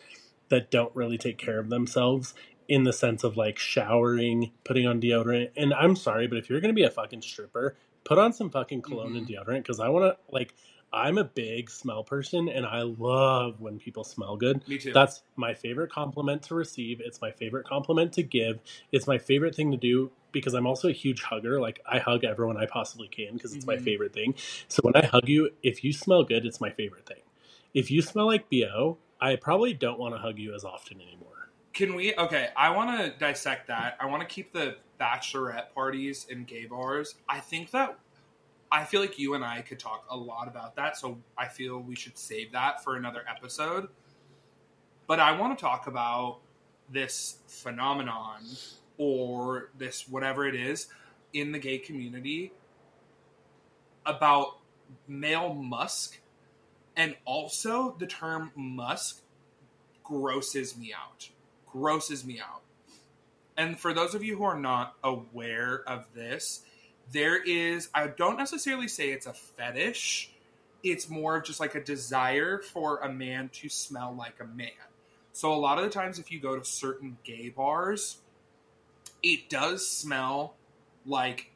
that don't really take care of themselves in the sense of like showering, putting on deodorant. And I'm sorry, but if you're going to be a fucking stripper, put on some fucking cologne and deodorant because I want to, like, I'm a big smell person and I love when people smell good. Me too. That's my favorite compliment to receive. It's my favorite compliment to give. It's my favorite thing to do because I'm also a huge hugger. Like I hug everyone I possibly can because it's my Mhm. favorite thing. So when I hug you, if you smell good, it's my favorite thing. If you smell like BO, I probably don't want to hug you as often anymore. Can we? Okay, I want to dissect that. I want to keep the bachelorette parties and gay bars. I think that I feel like you and I could talk a lot about that. So I feel we should save that for another episode. But I want to talk about this phenomenon or this whatever it is in the gay community about male musk and also the term musk grosses me out grosses me out. And for those of you who are not aware of this, there is, I don't necessarily say it's a fetish, it's more of just like a desire for a man to smell like a man. So a lot of the times, if you go to certain gay bars, it does smell like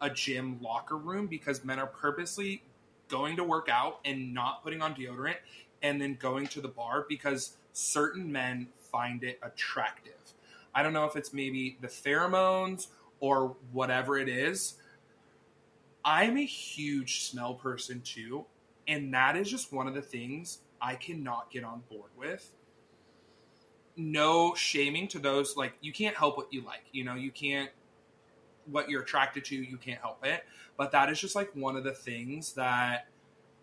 a gym locker room because men are purposely going to work out and not putting on deodorant and then going to the bar because certain men find it attractive. I don't know if it's maybe the pheromones or whatever it is. I'm a huge smell person too, and that is just one of the things I cannot get on board with. No shaming to those like you can't help what you like. You know, you can't what you're attracted to, you can't help it. But that is just like one of the things that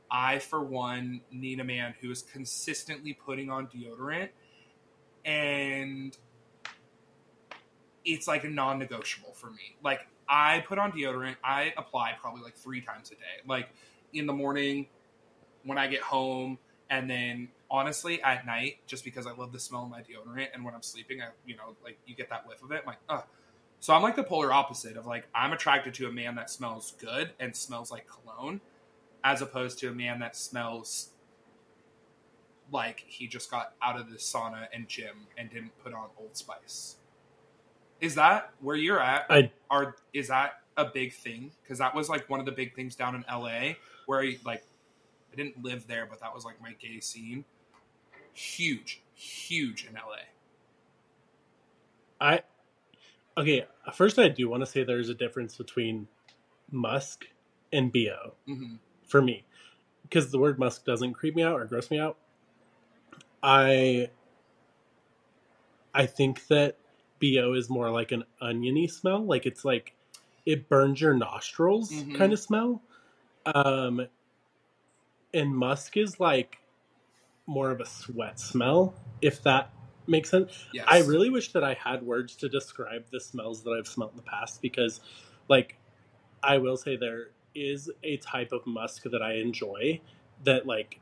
I, for one, need a man who is consistently putting on deodorant and it's like a non negotiable for me. Like, I put on deodorant, I apply probably like three times a day. Like, in the morning, when I get home, and then honestly at night, just because I love the smell of my deodorant, and when I'm sleeping, I, you know, like you get that whiff of it, I'm like, ugh. So I'm like the polar opposite of like, I'm attracted to a man that smells good and smells like cologne as opposed to a man that smells like he just got out of the sauna and gym and didn't put on Old Spice. Is that where you're at? I Are is that a big thing? Because that was like one of the big things down in LA where like I didn't live there, but that was like my gay scene. Huge, huge in LA. I okay. First, I do want to say there's a difference between musk and bo hmm for me, because the word musk doesn't creep me out or gross me out. I I think that bo is more like an oniony smell, like it's like it burns your nostrils Mhm. kind of smell. Um, and musk is like more of a sweat smell, if that makes sense. Yes. I really wish that I had words to describe the smells that I've smelled in the past because, like, I will say there is a type of musk that I enjoy that, like,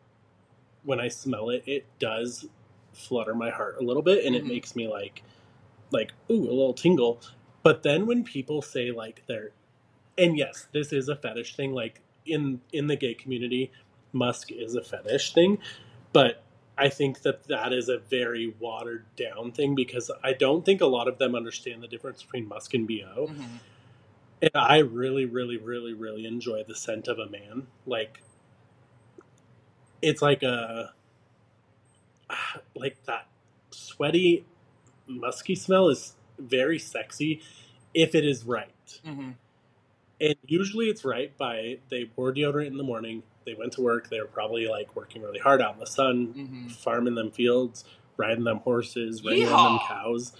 when I smell it, it does flutter my heart a little bit and it Mhm. makes me like, like, ooh, a little tingle. But then when people say like they're, and yes, this is a fetish thing. Like in in the gay community, musk is a fetish thing, but I think that that is a very watered down thing because I don't think a lot of them understand the difference between musk and bo. Mhm. And I really, really, really, really enjoy the scent of a man. Like, it's like a, like that sweaty, musky smell is very sexy if it is right. Mhm. And usually it's right by they wore deodorant in the morning, they went to work, they were probably like working really hard out in the sun, Mhm. farming them fields, riding them horses, wrangling them cows.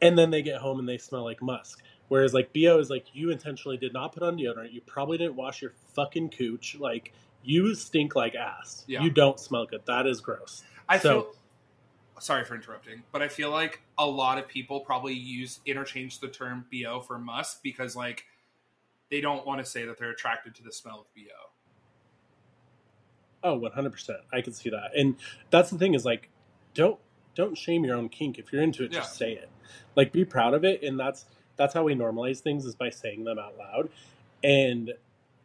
And then they get home and they smell like musk. Whereas like BO is like you intentionally did not put on deodorant, you probably didn't wash your fucking cooch, like you stink like ass. Yeah. You don't smell good. That is gross. I So- feel sorry for interrupting, but I feel like a lot of people probably use interchange the term BO for musk because like they don't want to say that they're attracted to the smell of BO. Oh, 100%. I can see that. And that's the thing is like don't don't shame your own kink. If you're into it, just say it. Like be proud of it and that's that's how we normalize things is by saying them out loud. And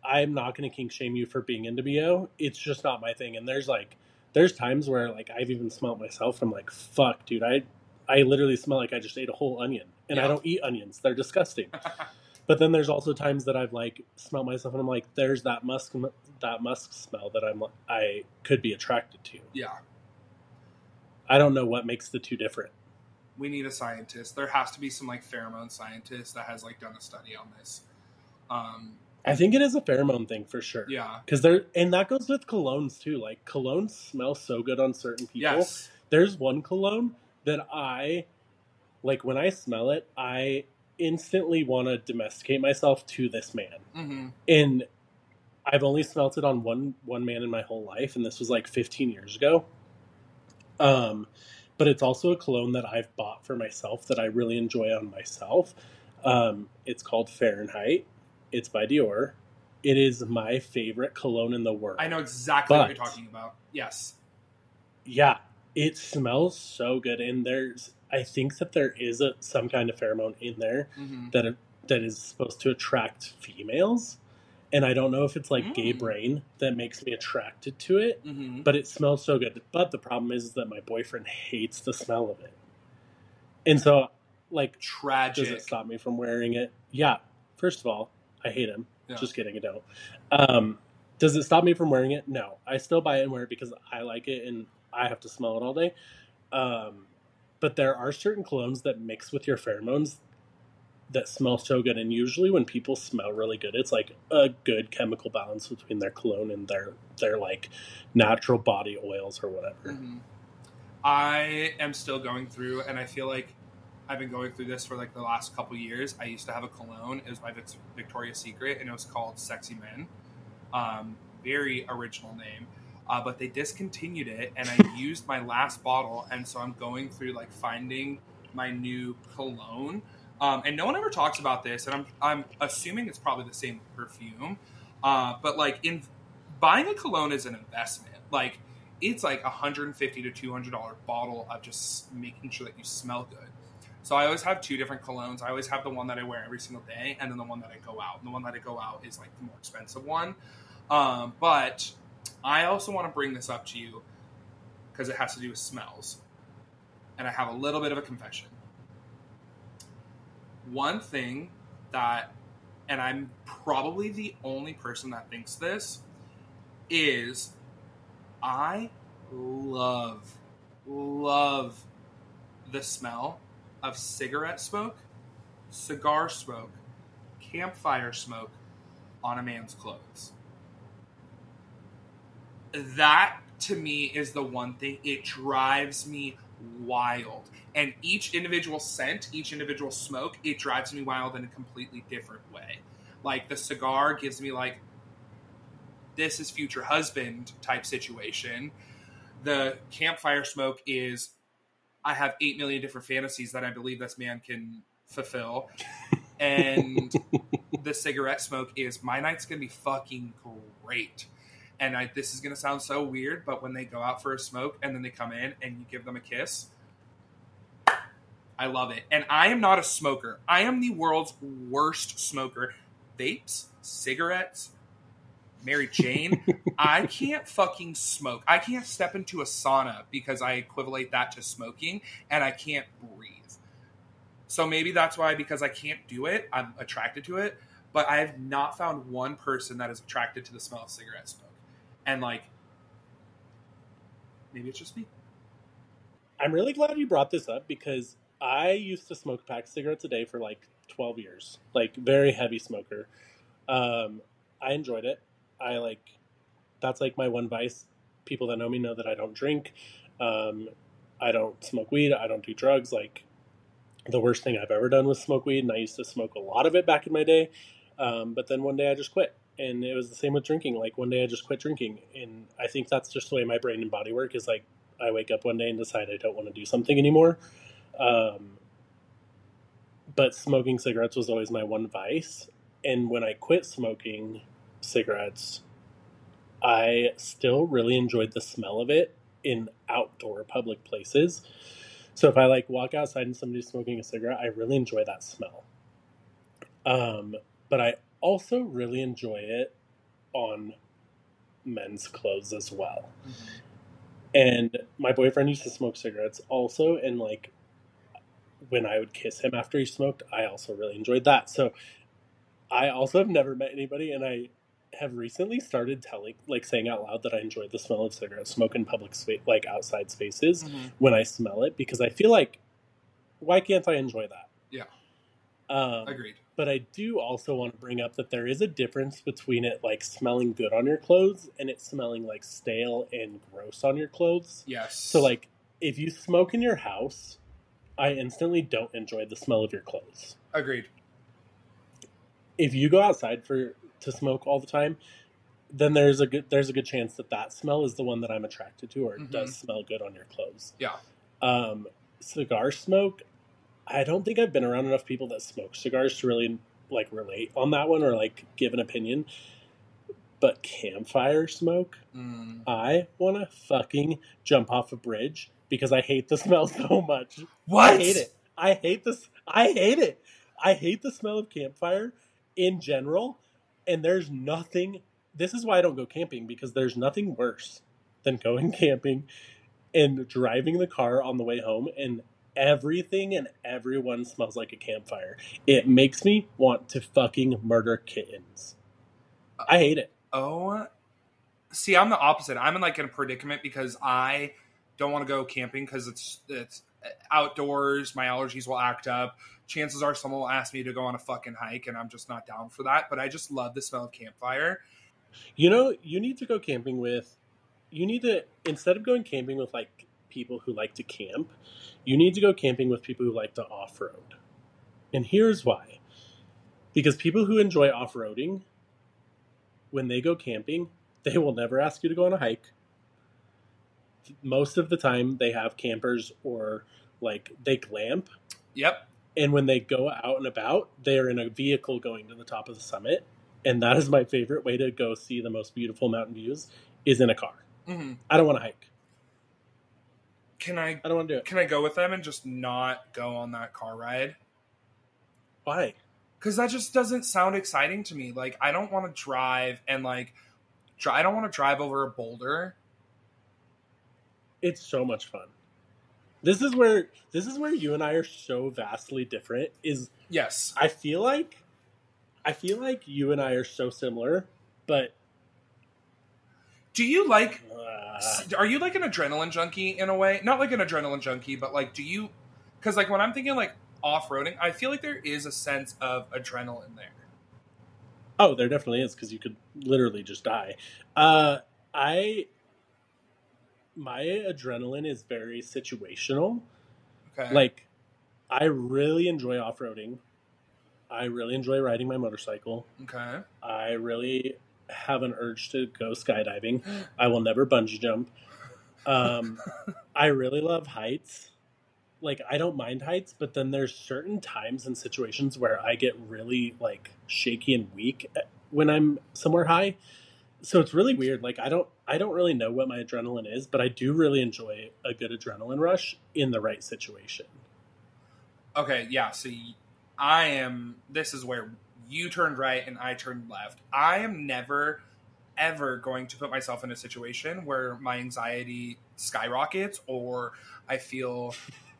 I'm not going to kink shame you for being into BO. It's just not my thing. And there's like there's times where like I've even smelled myself. I'm like, fuck, dude. I I literally smell like I just ate a whole onion, and I don't eat onions. They're disgusting. but then there's also times that I've like smelled myself, and I'm like, there's that musk that musk smell that I'm I could be attracted to. Yeah, I don't know what makes the two different. we need a scientist. There has to be some like pheromone scientist that has like done a study on this. Um, I think it is a pheromone thing for sure. yeah. Because there, and that goes with colognes too. Like colognes smell so good on certain people. Yes. There's one cologne that I like when I smell it, I instantly want to domesticate myself to this man. hmm And I've only smelt it on one one man in my whole life, and this was like 15 years ago. Um, but it's also a cologne that I've bought for myself that I really enjoy on myself. Um, it's called Fahrenheit. It's by Dior. It is my favorite cologne in the world. I know exactly what you're talking about. Yes. Yeah, it smells so good, and there's I think that there is a some kind of pheromone in there hmm that that is supposed to attract females, and I don't know if it's like gay Mm. brain that makes me attracted to it, hmm but it smells so good. But the problem is that my boyfriend hates the smell of it, and so like, Tragic. does it stop me from wearing it? Yeah. First of all, I hate him. Yeah. Just kidding, I don't. Um, Does it stop me from wearing it? No. I still buy it and wear it because I like it and I have to smell it all day. Um, but there are certain colognes that mix with your pheromones that smell so good. And usually, when people smell really good, it's like a good chemical balance between their cologne and their their like natural body oils or whatever. Mhm. I am still going through, and I feel like I've been going through this for like the last couple years. I used to have a cologne. It was by Victoria's Secret, and it was called Sexy Men. Um, very original name. Uh, but they discontinued it, and I used my last bottle, and so I'm going through like finding my new cologne. Um, and no one ever talks about this, and I'm I'm assuming it's probably the same perfume. Uh, but like in buying a cologne is an investment. Like it's like a hundred and fifty to two hundred dollar bottle of just making sure that you smell good. So I always have two different colognes. I always have the one that I wear every single day, and then the one that I go out. And the one that I go out is like the more expensive one. Um, but I also want to bring this up to you because it has to do with smells, and I have a little bit of a confession. One thing that, and I'm probably the only person that thinks this, is I love, love the smell of cigarette smoke, cigar smoke, campfire smoke on a man's clothes. That to me is the one thing it drives me wild. And each individual scent, each individual smoke, it drives me wild in a completely different way. Like the cigar gives me like this is future husband type situation. The campfire smoke is I have 8 million different fantasies that I believe this man can fulfill. And the cigarette smoke is my night's going to be fucking great. And I, this is going to sound so weird, but when they go out for a smoke and then they come in and you give them a kiss, I love it. And I am not a smoker. I am the world's worst smoker. Vapes, cigarettes, Mary Jane. I can't fucking smoke. I can't step into a sauna because I equivalent that to smoking and I can't breathe. So maybe that's why, because I can't do it, I'm attracted to it. But I have not found one person that is attracted to the smell of cigarette smoke. And like, maybe it's just me. I'm really glad you brought this up because I used to smoke pack cigarettes a day for like 12 years, like very heavy smoker. Um, I enjoyed it. I like that's like my one vice. People that know me know that I don't drink. Um, I don't smoke weed. I don't do drugs. Like the worst thing I've ever done was smoke weed, and I used to smoke a lot of it back in my day. Um, but then one day I just quit, and it was the same with drinking. Like one day I just quit drinking, and I think that's just the way my brain and body work. Is like I wake up one day and decide I don't want to do something anymore. Um, but smoking cigarettes was always my one vice, and when I quit smoking cigarettes, I still really enjoyed the smell of it in outdoor public places. So if I like walk outside and somebody's smoking a cigarette, I really enjoy that smell. Um, but I also really enjoy it on men's clothes as well. And my boyfriend used to smoke cigarettes also, and like when I would kiss him after he smoked, I also really enjoyed that. So I also have never met anybody, and I have recently started telling, like, saying out loud that I enjoy the smell of cigarette smoke in public space, like outside spaces, Mhm. when I smell it, because I feel like, why can't I enjoy that? Yeah. Um, Agreed. but I do also want to bring up that there is a difference between it like smelling good on your clothes and it smelling like stale and gross on your clothes. Yes. So like if you smoke in your house, I instantly don't enjoy the smell of your clothes. agreed. If you go outside for to smoke all the time, then there's a good there's a good chance that that smell is the one that I'm attracted to or it Mhm. does smell good on your clothes. Yeah. Um, cigar smoke, I don't think I've been around enough people that smoke cigars to really like relate on that one or like give an opinion. But campfire smoke, Mm. I want to fucking jump off a bridge because I hate the smell so much. What? I hate it. I hate this. I hate it. I hate the smell of campfire in general. And there's nothing. This is why I don't go camping because there's nothing worse than going camping and driving the car on the way home and everything and everyone smells like a campfire. It makes me want to fucking murder kittens. I hate it. Oh See, I'm the opposite. I'm in like in a predicament because I don't want to go camping because it's it's outdoors. My allergies will act up. Chances are someone will ask me to go on a fucking hike, and I'm just not down for that. But I just love the smell of campfire. You know, you need to go camping with. You need to instead of going camping with like people who like to camp, you need to go camping with people who like to off road. And here's why: because people who enjoy off roading, when they go camping, they will never ask you to go on a hike. Most of the time, they have campers or like they glamp. Yep. And when they go out and about, they're in a vehicle going to the top of the summit. And that is my favorite way to go see the most beautiful mountain views is in a car. hmm I don't want to hike. Can I I don't want to do it. can I go with them and just not go on that car ride? Why? Because that just doesn't sound exciting to me. Like I don't want to drive and like dri- I don't want to drive over a boulder. It's so much fun. This is where this is where you and I are so vastly different. Is Yes. I feel like I feel like you and I are so similar, but Do you like uh, are you like an adrenaline junkie in a way? Not like an adrenaline junkie, but like do you cuz like when I'm thinking like off-roading, I feel like there is a sense of adrenaline there. oh, there definitely is because you could literally just die. Uh, I my adrenaline is very situational. Okay. Like, I really enjoy off roading. I really enjoy riding my motorcycle. okay. I really have an urge to go skydiving. I will never bungee jump. Um, I really love heights. Like I don't mind heights, but then there's certain times and situations where I get really like shaky and weak eh, when I'm somewhere high. So it's really weird. Like I don't I don't really know what my adrenaline is, but I do really enjoy a good adrenaline rush in the right situation. Okay, yeah. So I am. This is where you turned right and I turned left. I am never, ever going to put myself in a situation where my anxiety skyrockets or I feel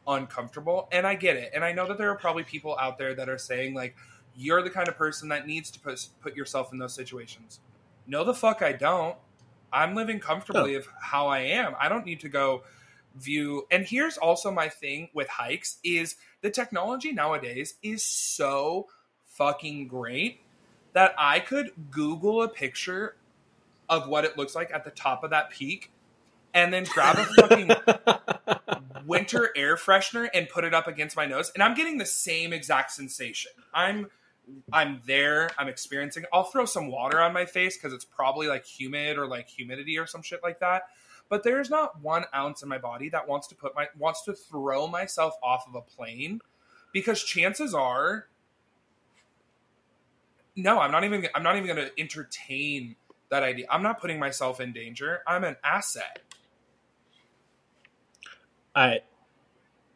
uncomfortable. And I get it. And I know that there are probably people out there that are saying like, "You're the kind of person that needs to put put yourself in those situations." No, the fuck I don't. I'm living comfortably oh. of how I am. I don't need to go view and here's also my thing with hikes is the technology nowadays is so fucking great that I could Google a picture of what it looks like at the top of that peak and then grab a fucking winter air freshener and put it up against my nose and I'm getting the same exact sensation. I'm I'm there, I'm experiencing I'll throw some water on my face because it's probably like humid or like humidity or some shit like that. But there's not one ounce in my body that wants to put my wants to throw myself off of a plane because chances are no i'm not even i'm not even going to entertain that idea. I'm not putting myself in danger. I'm an asset. I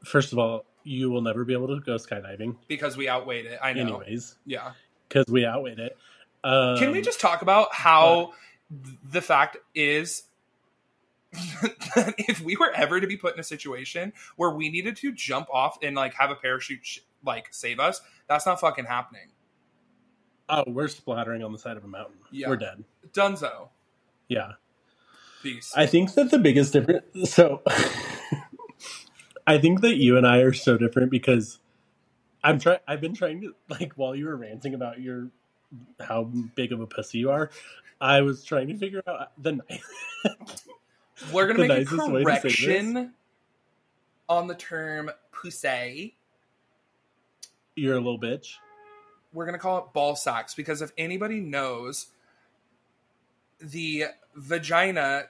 first of all, you will never be able to go skydiving, because we outweighed it i know anyways, yeah because we outweighed it. Um, can we just talk about how the fact is that if we were ever to be put in a situation where we needed to jump off and like have a parachute sh- like save us that's not fucking happening Oh, we're splattering on the side of a mountain. Yeah. We're dead. dunzo Yeah. peace I think that the biggest difference. So, I think that you and I are so different because I'm trying. I've been trying to like while you were ranting about your how big of a pussy you are. I was trying to figure out the ni- We're gonna make a correction on the term pussy. you're a little bitch. We're gonna call it ball sacks because if anybody knows, the vagina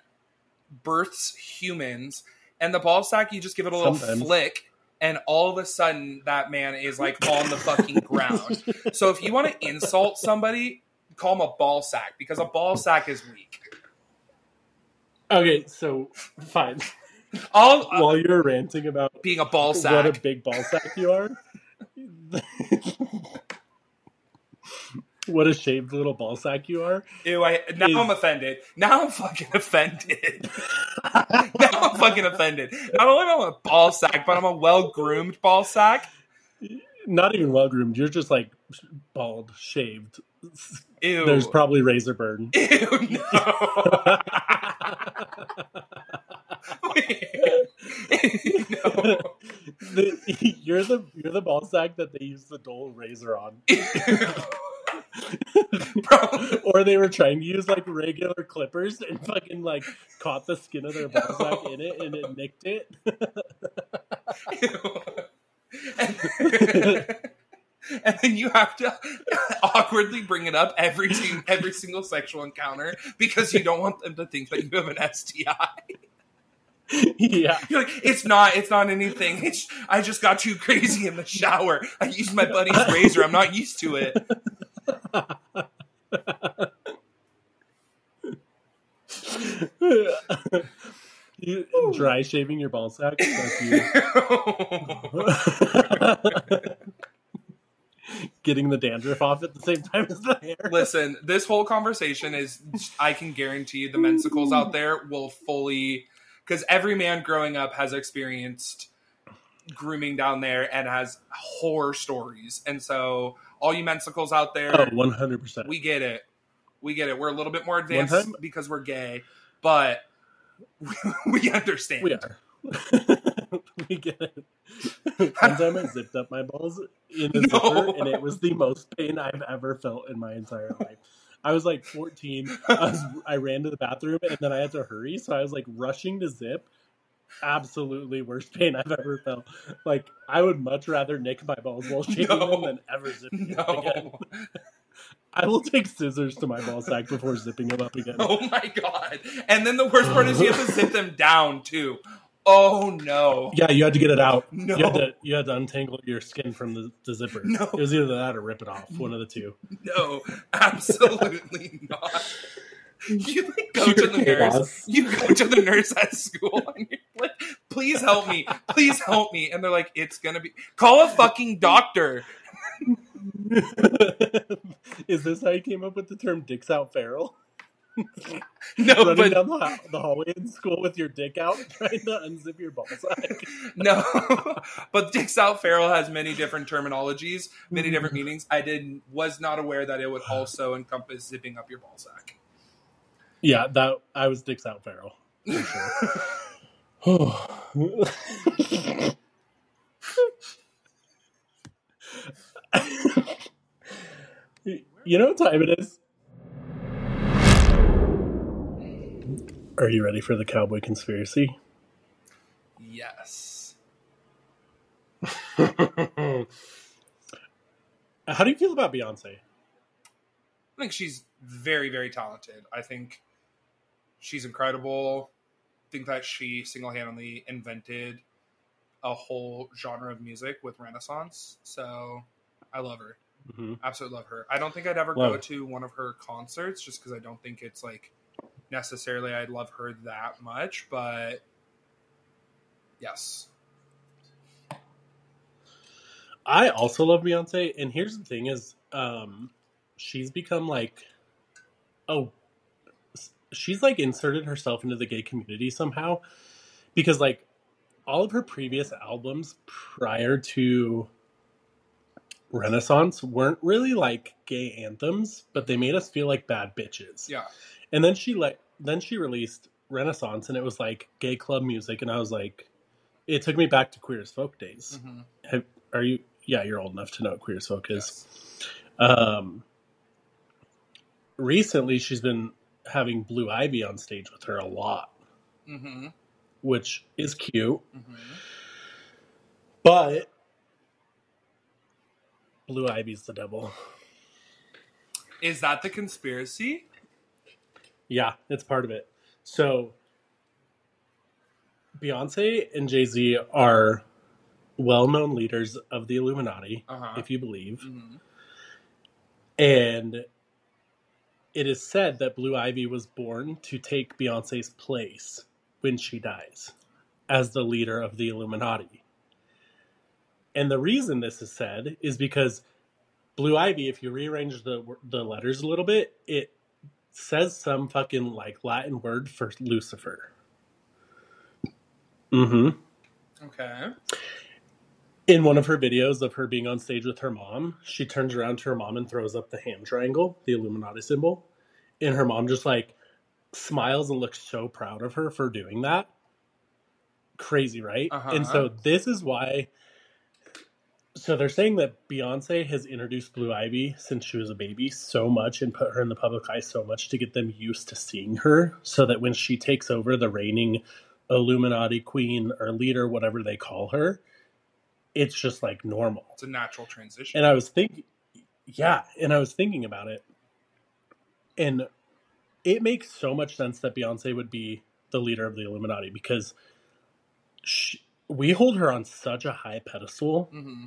births humans, and the ball sack you just give it a little Sometimes. flick, and all of a sudden that man is like on the fucking ground. So if you want to insult somebody, call him a ball sack because a ball sack is weak. Okay, so fine. All uh, While you're ranting about being a ball sack. what a big ball sack you are, what a shaved little ball sack you are. Ew, I now is- I'm offended. Now I'm fucking offended. now I'm fucking offended. Not only am I a ball sack, but I'm a well groomed ball sack. Not even well groomed. You're just like bald, shaved, Ew. There's probably razor burn. Ew, no. no. The- you're the you're the ball sack that they use the dull razor on, Bro, or they were trying to use like regular clippers and fucking like caught the skin of their ball sack in it and it nicked it. and, and then you have to awkwardly bring it up every team, every single sexual encounter because you don't want them to think that you have an STI. yeah, You're like, it's not, it's not anything. It's I just got too crazy in the shower. I used my buddy's razor. I'm not used to it. You dry shaving your ball sack. You. Getting the dandruff off at the same time as the hair. Listen, this whole conversation is I can guarantee the mensicles out there will fully because every man growing up has experienced grooming down there and has horror stories. And so all you mensicles out there, Oh, 100%. we get it. We get it. We're a little bit more advanced because we're gay, but we understand. We are. we get it. One time I zipped up my balls in a No. zipper, and it was the most pain I've ever felt in my entire life. I was like 14. I, was, I ran to the bathroom, and then I had to hurry, so I was like rushing to zip. Absolutely worst pain I've ever felt. Like I would much rather nick my balls while shaving No. them than ever zip them up again. I will take scissors to my ball sack before zipping them up again. Oh my god. And then the worst part is you have to zip them down too. Oh no. Yeah, you had to get it out. No. You had to you had to untangle your skin from the, the zipper. No. It was either that or rip it off. One of the two. No, absolutely not. You like go to the nurse. chaos. You go to the nurse at school and you're like, please help me. Please help me. And they're like, it's gonna be call a fucking doctor. Is this how you came up with the term "dicks out feral"? No, Running but down the, the hallway in school with your dick out, trying to unzip your ball sack. no. but Dicks Out Feral has many different terminologies, many mm-hmm. different meanings. I did was not aware that it would also encompass zipping up your ball sack. Yeah, that I was dicks out feral. Sure. you know what time it is? Are you ready for the cowboy conspiracy? yes. How do you feel about Beyonce? I think she's very, very talented. I think she's incredible. I think that she single handedly invented a whole genre of music with Renaissance. So I love her. hmm Absolutely love her. I don't think I'd ever Love go to one of her concerts just because I don't think it's like necessarily I'd love her that much. But yes. I also love Beyonce, and here's the thing: is um, she's become like, oh, she's like inserted herself into the gay community somehow, because like all of her previous albums prior to Renaissance weren't really like gay anthems, but they made us feel like bad bitches. Yeah. And then she like then she released Renaissance, and it was like gay club music, and I was like, it took me back to Queer as Folk days. Mhm. Have, are you? Yeah, you're old enough to know what Queer as Folk is. Yes. Um, recently, she's been having Blue Ivy on stage with her a lot, Mm-hmm. which is cute. Mm-hmm. But Blue Ivy's the devil. Is that the conspiracy? Yeah, it's part of it. So Beyonce and Jay Z are well known leaders of the Illuminati, Uh-huh. if you believe. hmm And it is said that Blue Ivy was born to take Beyonce's place when she dies as the leader of the Illuminati. And the reason this is said is because Blue Ivy, if you rearrange the the letters a little bit, it says some fucking like Latin word for Lucifer. Mm-hmm. Okay. In one of her videos of her being on stage with her mom, she turns around to her mom and throws up the hand triangle, the Illuminati symbol. And her mom just like smiles and looks so proud of her for doing that. Crazy, right? Uh-huh. And so this is why. So they're saying that Beyonce has introduced Blue Ivy since she was a baby so much and put her in the public eye so much to get them used to seeing her so that when she takes over the reigning Illuminati queen or leader, whatever they call her, it's just like normal. It's a natural transition. And I was thinking, yeah, and I was thinking about it, and it makes so much sense that Beyonce would be the leader of the Illuminati because she, we hold her on such a high pedestal hmm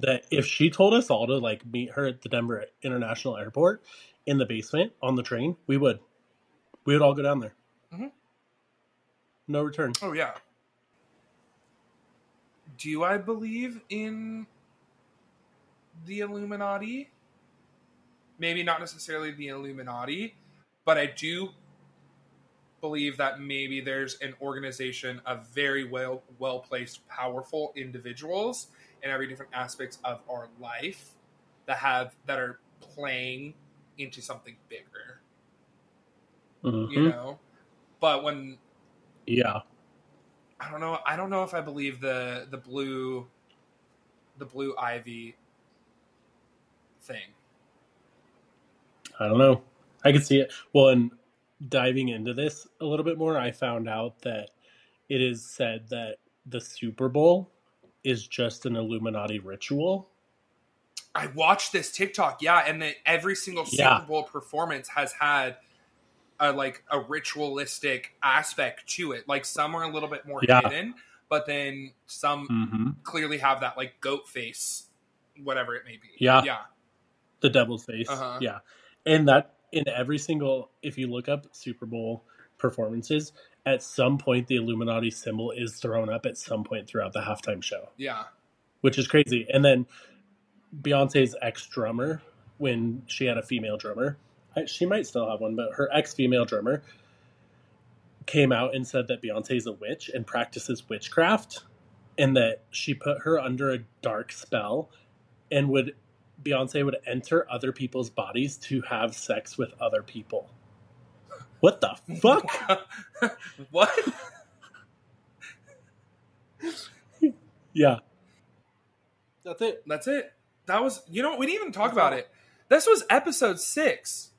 that if she told us all to like meet her at the Denver International Airport in the basement on the train, we would. We would all go down there. Mhm. No return. Oh yeah. Do I believe in the Illuminati? Maybe not necessarily the Illuminati, but I do believe that maybe there's an organization of very well well placed, powerful individuals in every different aspects of our life that have that are playing into something bigger. Mhm. You know? But when Yeah. I don't know. I don't know if I believe the the blue, the blue ivy thing. I don't know. I could see it. Well, and diving into this a little bit more, I found out that it is said that the Super Bowl is just an Illuminati ritual. I watched this TikTok, yeah, and that every single Super Yeah. Bowl performance has had a like a ritualistic aspect to it. Like some are a little bit more Yeah. hidden, but then some Mm-hmm. clearly have that like goat face, whatever it may be. Yeah. yeah, The devil's face. Uh-huh. Yeah. And that in every single, if you look up Super Bowl performances, at some point the Illuminati symbol is thrown up at some point throughout the halftime show. yeah, which is crazy. And then Beyonce's ex drummer, when she had a female drummer, she might still have one, but her ex female drummer came out and said that Beyonce's a witch and practices witchcraft, and that she put her under a dark spell, and would Beyonce would enter other people's bodies to have sex with other people. What the fuck? what? yeah. That's it. That's it. That was you know we didn't even talk about it. This was episode six.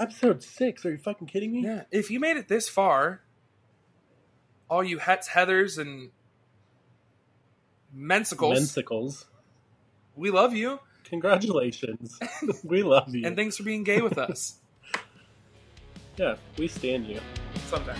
Episode six. Are you fucking kidding me? Yeah, if you made it this far, all you hets, heathers, and mensicles, Mensicles. we love you, Congratulations. we love you. and thanks for being gay with us. yeah, we stand you. Sometimes.